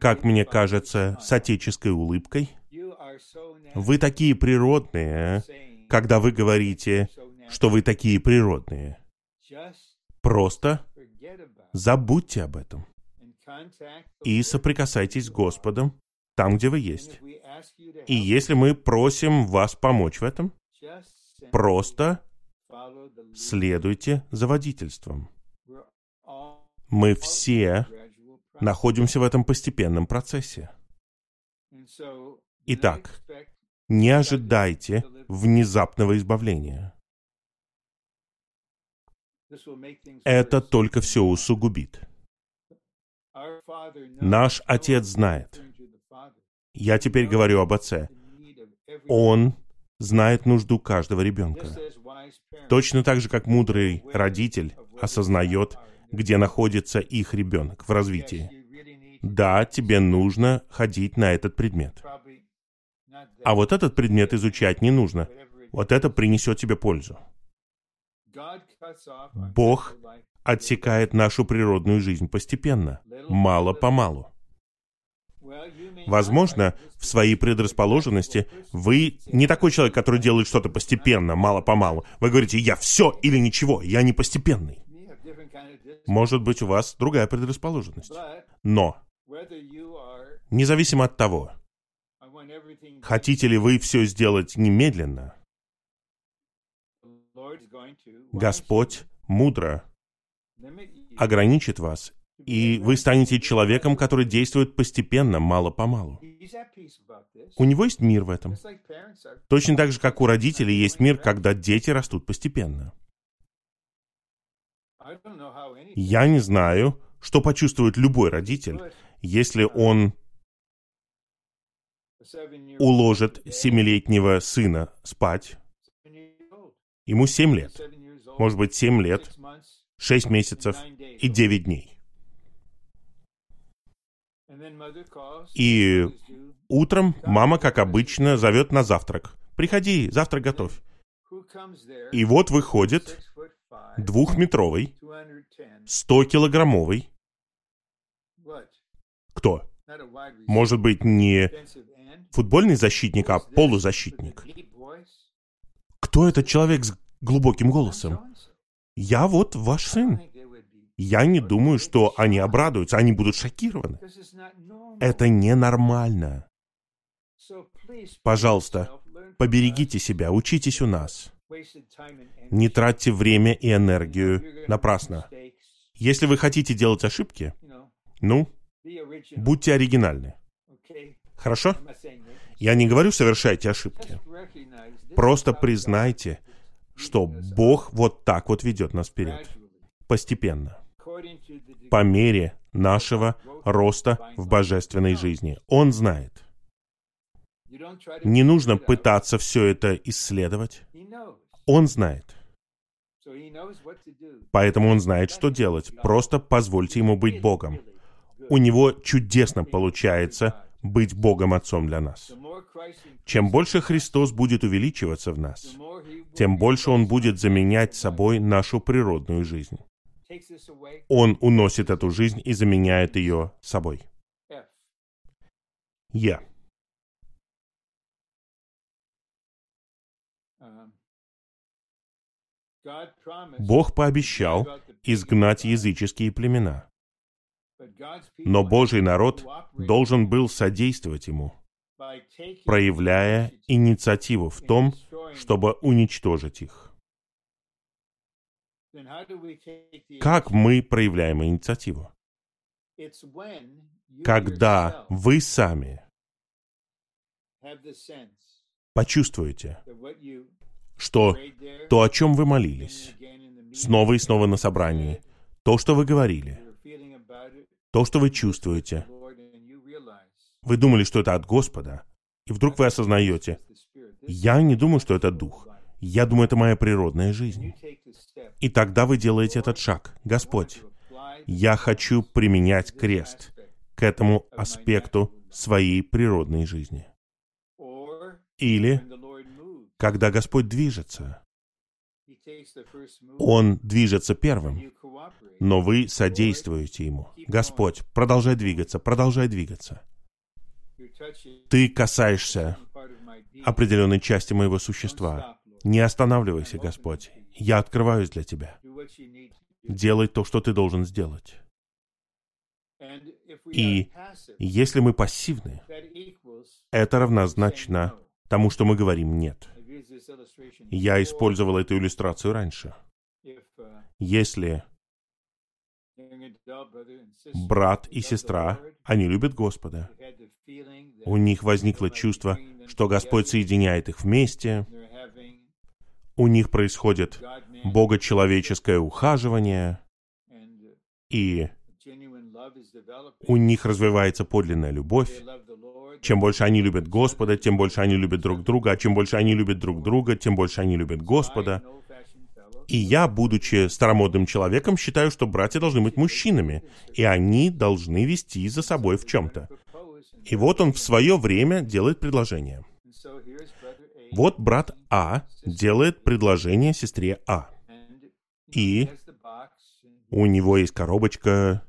как мне кажется, с отеческой улыбкой, вы такие природные, когда вы говорите, что вы такие природные. Просто забудьте об этом и соприкасайтесь с Господом там, где вы есть. И если мы просим вас помочь в этом, просто следуйте за водительством. Мы все находимся в этом постепенном процессе. Итак, не ожидайте внезапного избавления. Это только все усугубит. Наш Отец знает. Я теперь говорю об Отце. Он знает нужду каждого ребенка. Точно так же, как мудрый родитель осознает, где находится их ребенок в развитии. Да, тебе нужно ходить на этот предмет. А вот этот предмет изучать не нужно. Вот это принесет тебе пользу. Бог отсекает нашу природную жизнь постепенно, мало-помалу. Возможно, в своей предрасположенности вы не такой человек, который делает что-то постепенно, мало-помалу. Вы говорите, я все или ничего, я не постепенный. Может быть, у вас другая предрасположенность. Но, независимо от того, хотите ли вы все сделать немедленно, Господь мудро ограничит вас, и вы станете человеком, который действует постепенно, мало-помалу. У него есть мир в этом. Точно так же, как у родителей есть мир, когда дети растут постепенно. Я не знаю, что почувствует любой родитель, если он уложит семилетнего сына спать. Ему семь лет. Может быть, семь лет, шесть месяцев и девять дней. И утром мама, как обычно, зовет на завтрак. «Приходи, завтрак готовь». И вот выходит двухметровый, 100-килограммовый. Кто? Может быть, не футбольный защитник, а полузащитник. Кто этот человек с глубоким голосом? Я вот ваш сын. Я не думаю, что они обрадуются, они будут шокированы. Это ненормально. Пожалуйста, поберегите себя, учитесь у нас. Не тратьте время и энергию напрасно. Если вы хотите делать ошибки, ну, будьте оригинальны. Хорошо? Я не говорю совершайте ошибки. Просто признайте, что Бог вот так вот ведет нас вперед. Постепенно. По мере нашего роста в божественной жизни. Он знает. Не нужно пытаться все это исследовать. Он знает. Поэтому он знает, что делать. Просто позвольте ему быть Богом. У него чудесно получается быть Богом Отцом для нас. Чем больше Христос будет увеличиваться в нас, тем больше Он будет заменять собой нашу природную жизнь. Он уносит эту жизнь и заменяет ее собой. Я. Бог пообещал изгнать языческие племена. Но Божий народ должен был содействовать ему, проявляя инициативу в том, чтобы уничтожить их. Как мы проявляем инициативу? Когда вы сами почувствуете, что то, о чем вы молились, снова и снова на собрании, то, что вы говорили, то, что вы чувствуете, вы думали, что это от Господа, И вдруг вы осознаете, я не думаю, что это дух. Я думаю, это моя природная жизнь. И тогда вы делаете этот шаг. Господь, я хочу применять крест к этому аспекту своей природной жизни. Или, когда Господь движется, Он движется первым, но вы содействуете Ему. Господь, продолжай двигаться, продолжай двигаться. Ты касаешься определенной части моего существа. Не останавливайся, Господь. Я открываюсь для Тебя. Делай то, что Ты должен сделать. И если мы пассивны, это равнозначно тому, что мы говорим «нет». Я использовал эту иллюстрацию раньше. Если брат и сестра, они любят Господа, у них возникло чувство, что Господь соединяет их вместе, у них происходит богочеловеческое ухаживание, и у них развивается подлинная любовь. Чем больше они любят Господа, тем больше они любят друг друга, а чем больше они любят друг друга, тем больше они любят Господа. И я, будучи старомодным человеком, считаю, что братья должны быть мужчинами, и они должны вести за собой в чем-то. И вот он в свое время делает предложение. Вот брат А делает предложение сестре А. И у него есть коробочка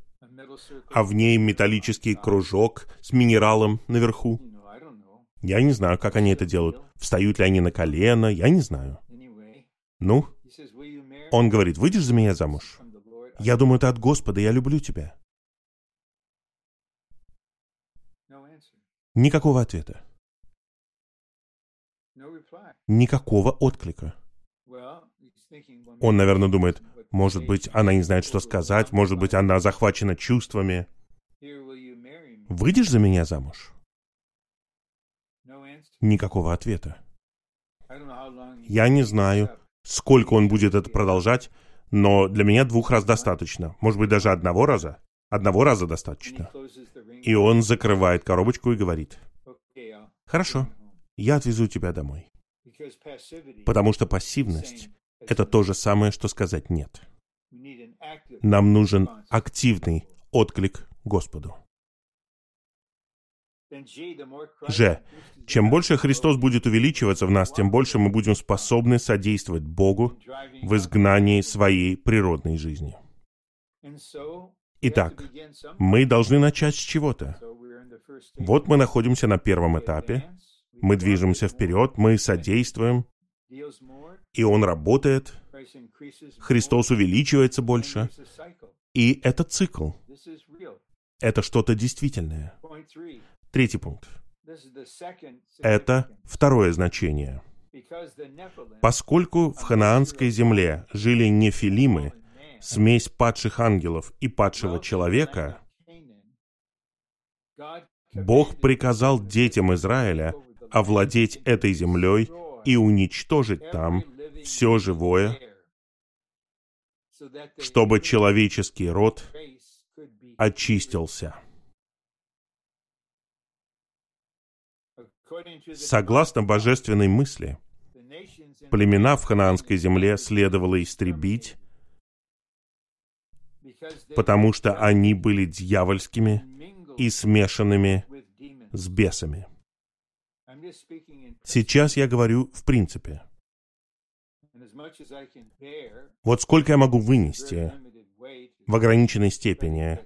а в ней металлический кружок с минералом наверху. Я не знаю, как они это делают. Встают ли они на колено, я не знаю. Ну, он говорит, выйдешь за меня замуж? Я думаю, это от Господа, я люблю тебя. Никакого ответа. Никакого отклика. Он, наверное, думает, может быть, она не знает, что сказать, может быть, она захвачена чувствами. Выйдешь за меня замуж? Никакого ответа. Я не знаю, сколько он будет это продолжать, но для меня двух раз достаточно. Может быть, даже одного раза. Одного раза достаточно. И он закрывает коробочку и говорит, «Хорошо, я отвезу тебя домой». Потому что пассивность это то же самое, что сказать «нет». Нам нужен активный отклик Господу. Ж. Чем больше Христос будет увеличиваться в нас, тем больше мы будем способны содействовать Богу в изгнании своей природной жизни. Итак, мы должны начать с чего-то. Вот мы находимся на первом этапе. Мы движемся вперед, мы содействуем, и он работает, Христос увеличивается больше, и это цикл. Это что-то действительное. Третий пункт. Это второе значение. Поскольку в ханаанской земле жили нефилимы, смесь падших ангелов и падшего человека, Бог приказал детям Израиля овладеть этой землей и уничтожить там все живое, чтобы человеческий род очистился. Согласно божественной мысли, племена в ханаанской земле следовало истребить, потому что они были дьявольскими и смешанными с бесами. Сейчас я говорю в принципе. Вот сколько я могу вынести в ограниченной степени.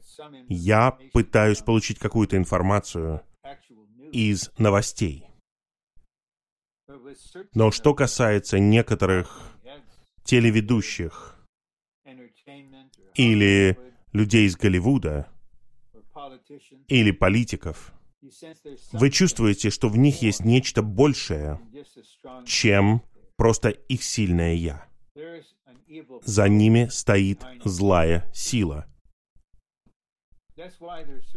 Я пытаюсь получить какую-то информацию из новостей. Но что касается некоторых телеведущих или людей из Голливуда, или политиков, вы чувствуете, что в них есть нечто большее, чем просто их сильное «я». За ними стоит злая сила.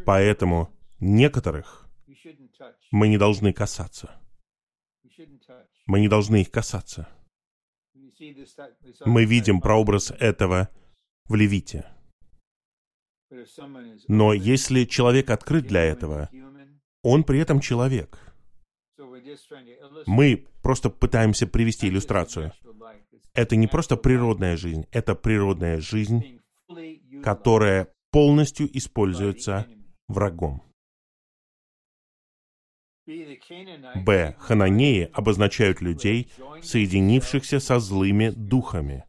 Поэтому некоторых мы не должны касаться. Мы не должны их касаться. Мы видим прообраз этого в Левите. Но если человек открыт для этого, он при этом человек. Мы просто пытаемся привести иллюстрацию. Это не просто природная жизнь, это природная жизнь, которая полностью используется врагом. Б. Хананеи обозначают людей, соединившихся со злыми духами,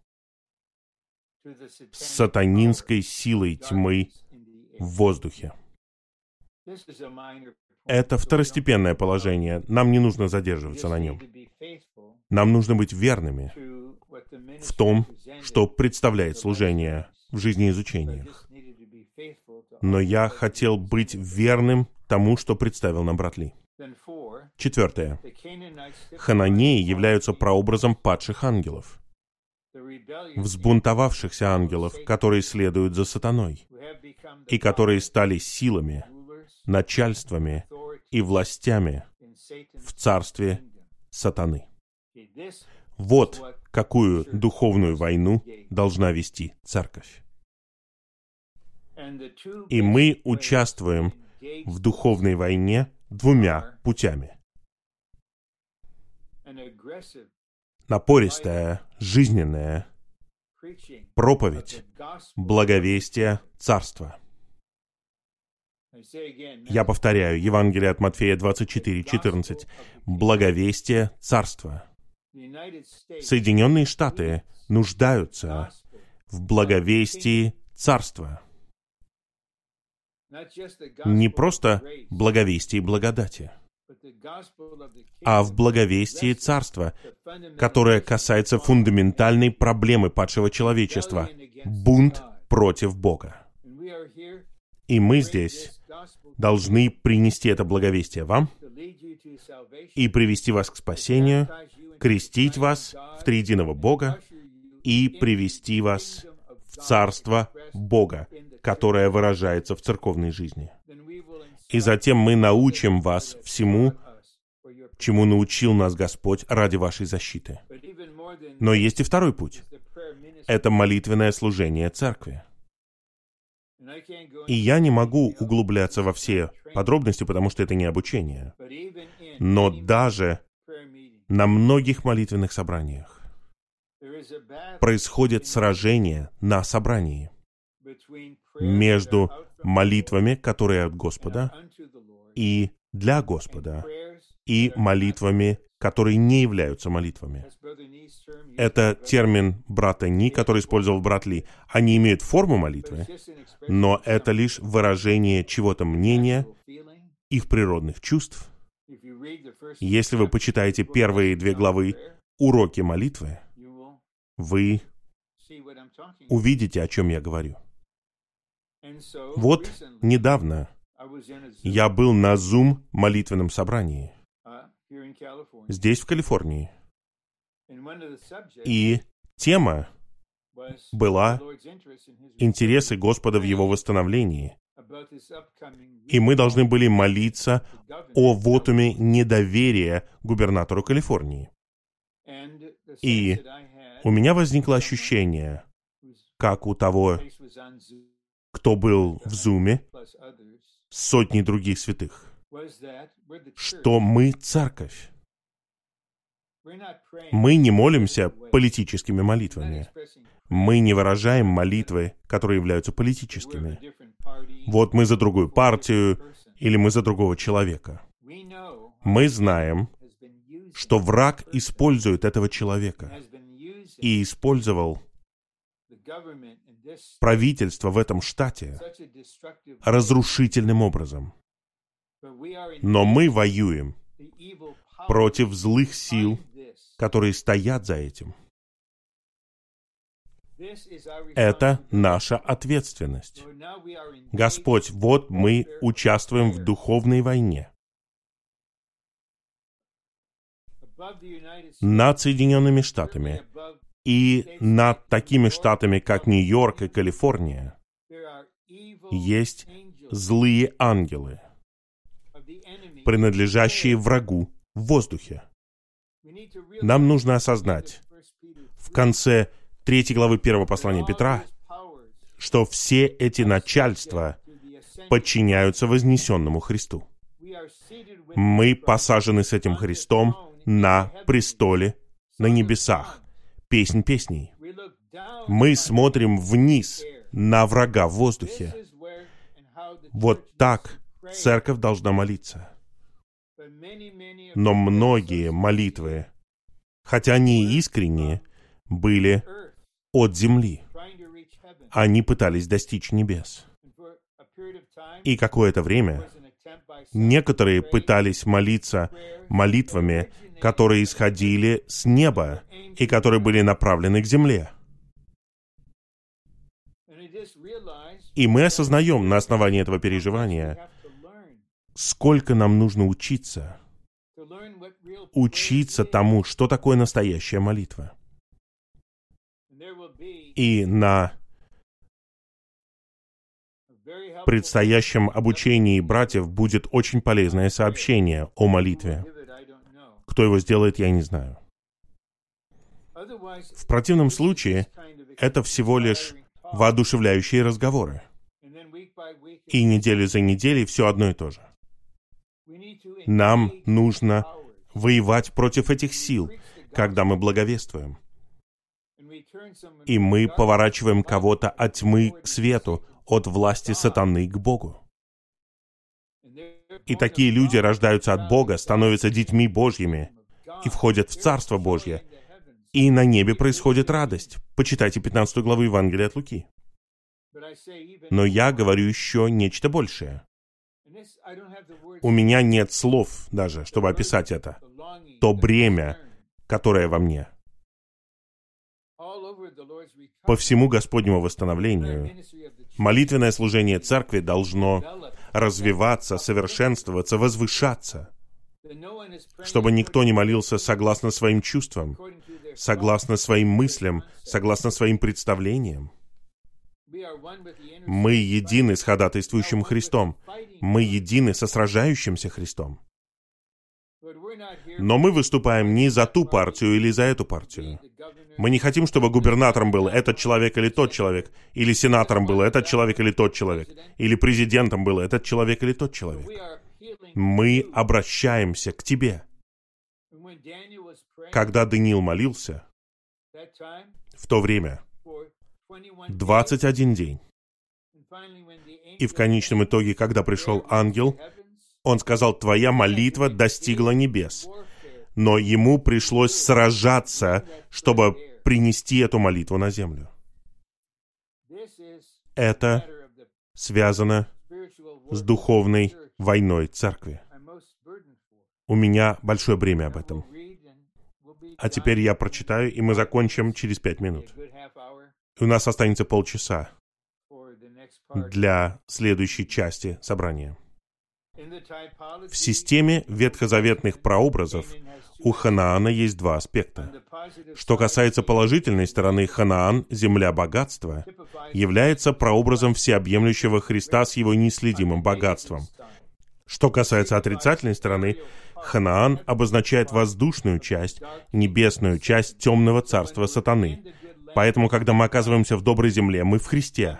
с сатанинской силой тьмы в воздухе. Это второстепенное положение. Нам не нужно задерживаться на нем. Нам нужно быть верными в том, что представляет служение в жизнеизучениях. Но я хотел быть верным тому, что представил нам брат Ли. Четвертое. Хананеи являются прообразом падших ангелов, взбунтовавшихся ангелов, которые следуют за сатаной, и которые стали силами, начальствами и властями в царстве сатаны. Вот какую духовную войну должна вести церковь. И мы участвуем в духовной войне двумя путями. Напористая, жизненная проповедь, благовестие Царства. Я повторяю, Евангелие от Матфея 24, 14. Благовестие Царства. Соединенные Штаты нуждаются в благовестии Царства. Не просто благовестии благодати, а в благовестии Царства, которое касается фундаментальной проблемы падшего человечества — бунт против Бога. И мы здесь должны принести это благовестие вам и привести вас к спасению, крестить вас в триединого Бога и привести вас в Царство Бога, которое выражается в церковной жизни. И затем мы научим вас всему, чему научил нас Господь ради вашей защиты. Но есть и второй путь. Это молитвенное служение церкви. И я не могу углубляться во все подробности, потому что это не обучение. Но даже на многих молитвенных собраниях происходит сражение на собрании между молитвами, которые от Господа, и для Господа, и молитвами, которые не являются молитвами. Это термин брата Ни, который использовал брат Ли. Они имеют форму молитвы, но это лишь выражение чего-то мнения, их природных чувств. Если вы почитаете первые две главы «Уроки молитвы», вы увидите, о чем я говорю. Вот недавно я был на Zoom молитвенном собрании здесь, в Калифорнии. И тема была интересы Господа в Его восстановлении. И мы должны были молиться о вотуме недоверия губернатору Калифорнии. И у меня возникло ощущение, как у того, кто был в Зуме, сотни других святых, что мы церковь. Мы не молимся политическими молитвами. Мы не выражаем молитвы, которые являются политическими. Вот мы за другую партию или мы за другого человека. Мы знаем, что враг использует этого человека и использовал правительство в этом штате разрушительным образом. Но мы воюем против злых сил, которые стоят за этим. Это наша ответственность. Господь, вот мы участвуем в духовной войне. Над Соединенными Штатами и над такими штатами, как Нью-Йорк и Калифорния, есть злые ангелы, принадлежащие врагу в воздухе. Нам нужно осознать в конце третьей главы первого послания Петра, что все эти начальства подчиняются вознесенному Христу. Мы посажены с этим Христом на престоле на небесах. Песнь песней. Мы смотрим вниз на врага в воздухе. Вот так церковь должна молиться. Но многие молитвы, хотя они искренние, были от земли. Они пытались достичь небес. И какое-то время некоторые пытались молиться молитвами, которые исходили с неба и которые были направлены к земле. И мы осознаем на основании этого переживания, сколько нам нужно учиться, учиться тому, что такое настоящая молитва. И на предстоящем обучении братьев будет очень полезное сообщение о молитве. Кто его сделает, я не знаю. В противном случае это всего лишь воодушевляющие разговоры. И неделю за неделей все одно и то же. Нам нужно воевать против этих сил, когда мы благовествуем. И мы поворачиваем кого-то от тьмы к свету, от власти сатаны к Богу. И такие люди рождаются от Бога, становятся детьми Божьими и входят в Царство Божье. И на небе происходит радость. Почитайте 15 главу Евангелия от Луки. Но я говорю еще нечто большее. У меня нет слов даже, чтобы описать это. То бремя, которое во мне. По всему Господнему восстановлению молитвенное служение церкви должно развиваться, совершенствоваться, возвышаться, чтобы никто не молился согласно своим чувствам, согласно своим мыслям, согласно своим представлениям. Мы едины с ходатайствующим Христом. Мы едины со сражающимся Христом. Но мы выступаем не за ту партию или за эту партию. Мы не хотим, чтобы губернатором был этот человек или тот человек, или сенатором был этот человек или тот человек, или президентом был этот человек или тот человек. Мы обращаемся к тебе. Когда Даниил молился, в то время, 21 день, и в конечном итоге, когда пришел ангел, он сказал, твоя молитва достигла небес но ему пришлось сражаться, чтобы принести эту молитву на землю. Это связано с духовной войной церкви. У меня большое бремя об этом. А теперь я прочитаю, и мы закончим через пять минут. У нас останется полчаса для следующей части собрания. В системе ветхозаветных прообразов у Ханаана есть два аспекта. Что касается положительной стороны, Ханаан, земля богатства, является прообразом всеобъемлющего Христа с его неследимым богатством. Что касается отрицательной стороны, Ханаан обозначает воздушную часть, небесную часть темного царства сатаны. Поэтому, когда мы оказываемся в доброй земле, мы в Христе.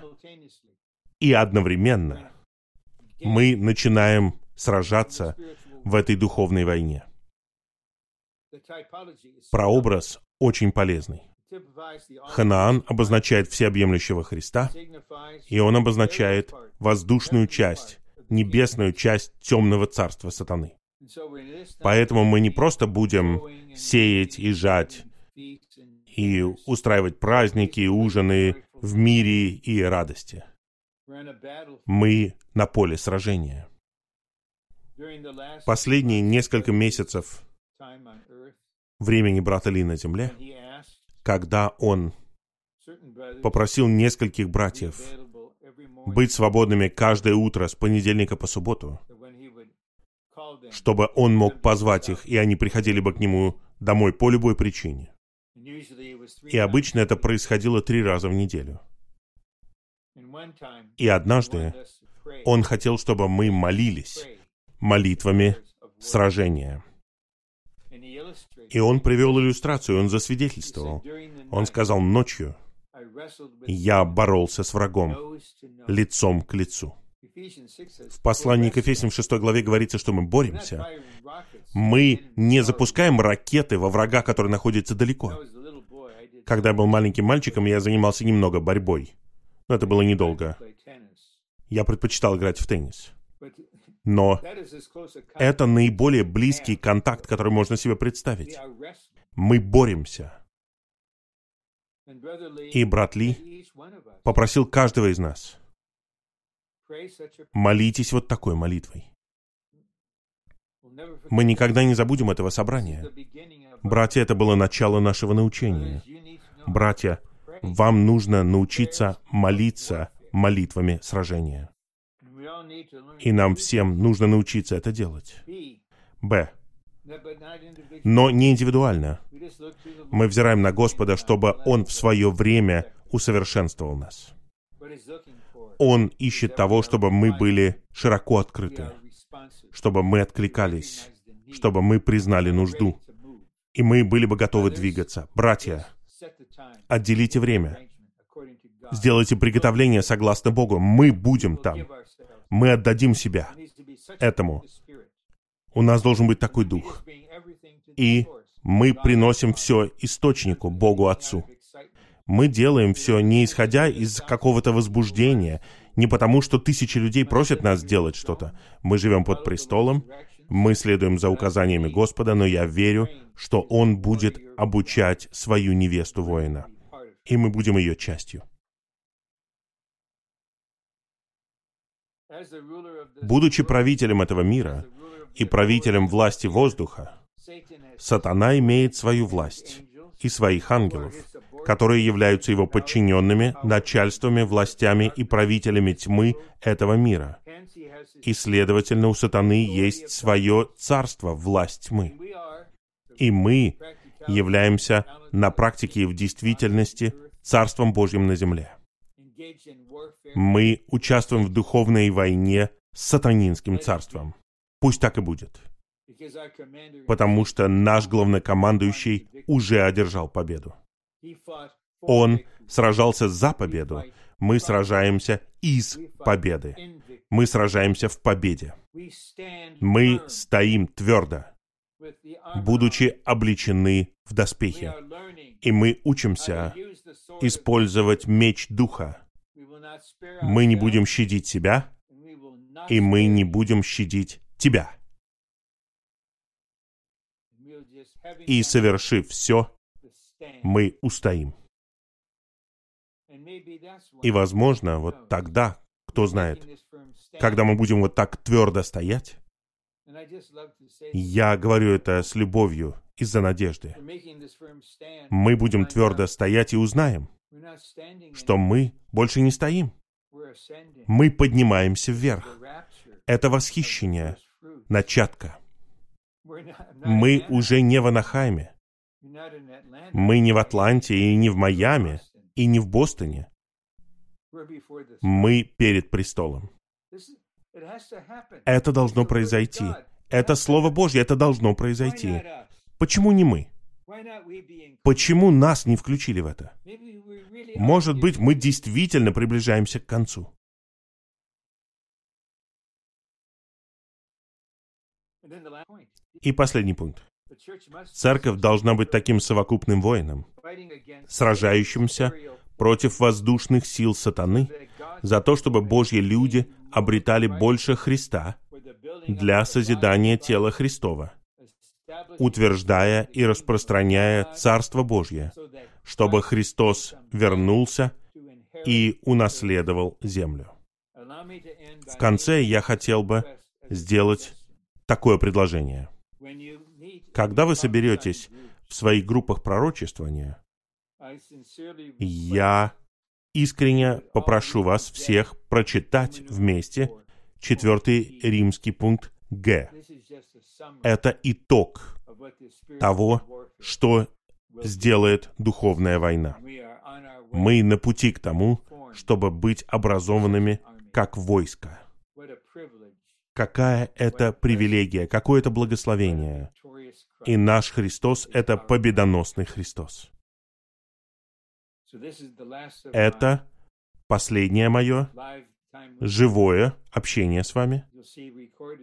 И одновременно мы начинаем сражаться в этой духовной войне. Прообраз очень полезный. Ханаан обозначает всеобъемлющего Христа, и он обозначает воздушную часть, небесную часть темного царства сатаны. Поэтому мы не просто будем сеять и жать, и устраивать праздники, ужины в мире и радости. Мы на поле сражения. Последние несколько месяцев времени брата Ли на земле, когда он попросил нескольких братьев быть свободными каждое утро с понедельника по субботу, чтобы он мог позвать их, и они приходили бы к нему домой по любой причине. И обычно это происходило три раза в неделю. И однажды он хотел, чтобы мы молились молитвами сражения. И он привел иллюстрацию, он засвидетельствовал. Он сказал, ночью я боролся с врагом лицом к лицу. В послании к Ефесям в 6 главе говорится, что мы боремся. Мы не запускаем ракеты во врага, который находится далеко. Когда я был маленьким мальчиком, я занимался немного борьбой. Но это было недолго. Я предпочитал играть в теннис. Но это наиболее близкий контакт, который можно себе представить. Мы боремся. И брат Ли попросил каждого из нас, молитесь вот такой молитвой. Мы никогда не забудем этого собрания. Братья, это было начало нашего научения. Братья, вам нужно научиться молиться молитвами сражения. И нам всем нужно научиться это делать. Б. Но не индивидуально. Мы взираем на Господа, чтобы Он в свое время усовершенствовал нас. Он ищет того, чтобы мы были широко открыты, чтобы мы откликались, чтобы мы признали нужду, и мы были бы готовы двигаться. Братья, отделите время, сделайте приготовление согласно Богу. Мы будем там. Мы отдадим себя этому. У нас должен быть такой дух. И мы приносим все источнику, Богу Отцу. Мы делаем все не исходя из какого-то возбуждения, не потому, что тысячи людей просят нас сделать что-то. Мы живем под престолом, мы следуем за указаниями Господа, но я верю, что Он будет обучать свою невесту воина. И мы будем ее частью. Будучи правителем этого мира и правителем власти воздуха, сатана имеет свою власть и своих ангелов, которые являются его подчиненными, начальствами, властями и правителями тьмы этого мира. И, следовательно, у сатаны есть свое царство, власть тьмы. И мы являемся на практике и в действительности Царством Божьим на земле. Мы участвуем в духовной войне с сатанинским царством. Пусть так и будет. Потому что наш главнокомандующий уже одержал победу. Он сражался за победу. Мы сражаемся из победы. Мы сражаемся в победе. Мы стоим твердо, будучи обличены в доспехи. И мы учимся использовать меч Духа. Мы не будем щадить себя, и мы не будем щадить тебя. И совершив все, мы устоим. И, возможно, вот тогда, кто знает, когда мы будем вот так твердо стоять, я говорю это с любовью из-за надежды. Мы будем твердо стоять и узнаем, что мы больше не стоим. Мы поднимаемся вверх. Это восхищение, начатка. Мы уже не в Анахайме. Мы не в Атланте и не в Майами и не в Бостоне. Мы перед престолом. Это должно произойти. Это Слово Божье, это должно произойти. Почему не мы? Почему нас не включили в это? Может быть, мы действительно приближаемся к концу. И последний пункт. Церковь должна быть таким совокупным воином, сражающимся против воздушных сил сатаны за то, чтобы Божьи люди обретали больше Христа для созидания тела Христова, утверждая и распространяя Царство Божье, чтобы Христос вернулся и унаследовал землю. В конце я хотел бы сделать такое предложение. Когда вы соберетесь в своих группах пророчествования, я искренне попрошу вас всех прочитать вместе четвертый римский пункт Г. Это итог того, что сделает духовная война. Мы на пути к тому, чтобы быть образованными как войско. Какая это привилегия, какое это благословение. И наш Христос — это победоносный Христос. Это последнее мое живое общение с вами.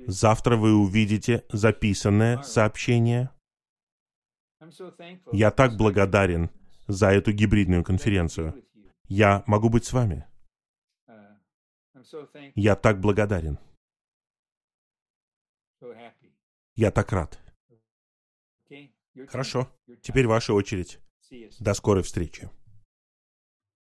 Завтра вы увидите записанное сообщение. Я так благодарен за эту гибридную конференцию. Я могу быть с вами. Я так благодарен. Я так рад. Хорошо. Теперь ваша очередь. До скорой встречи.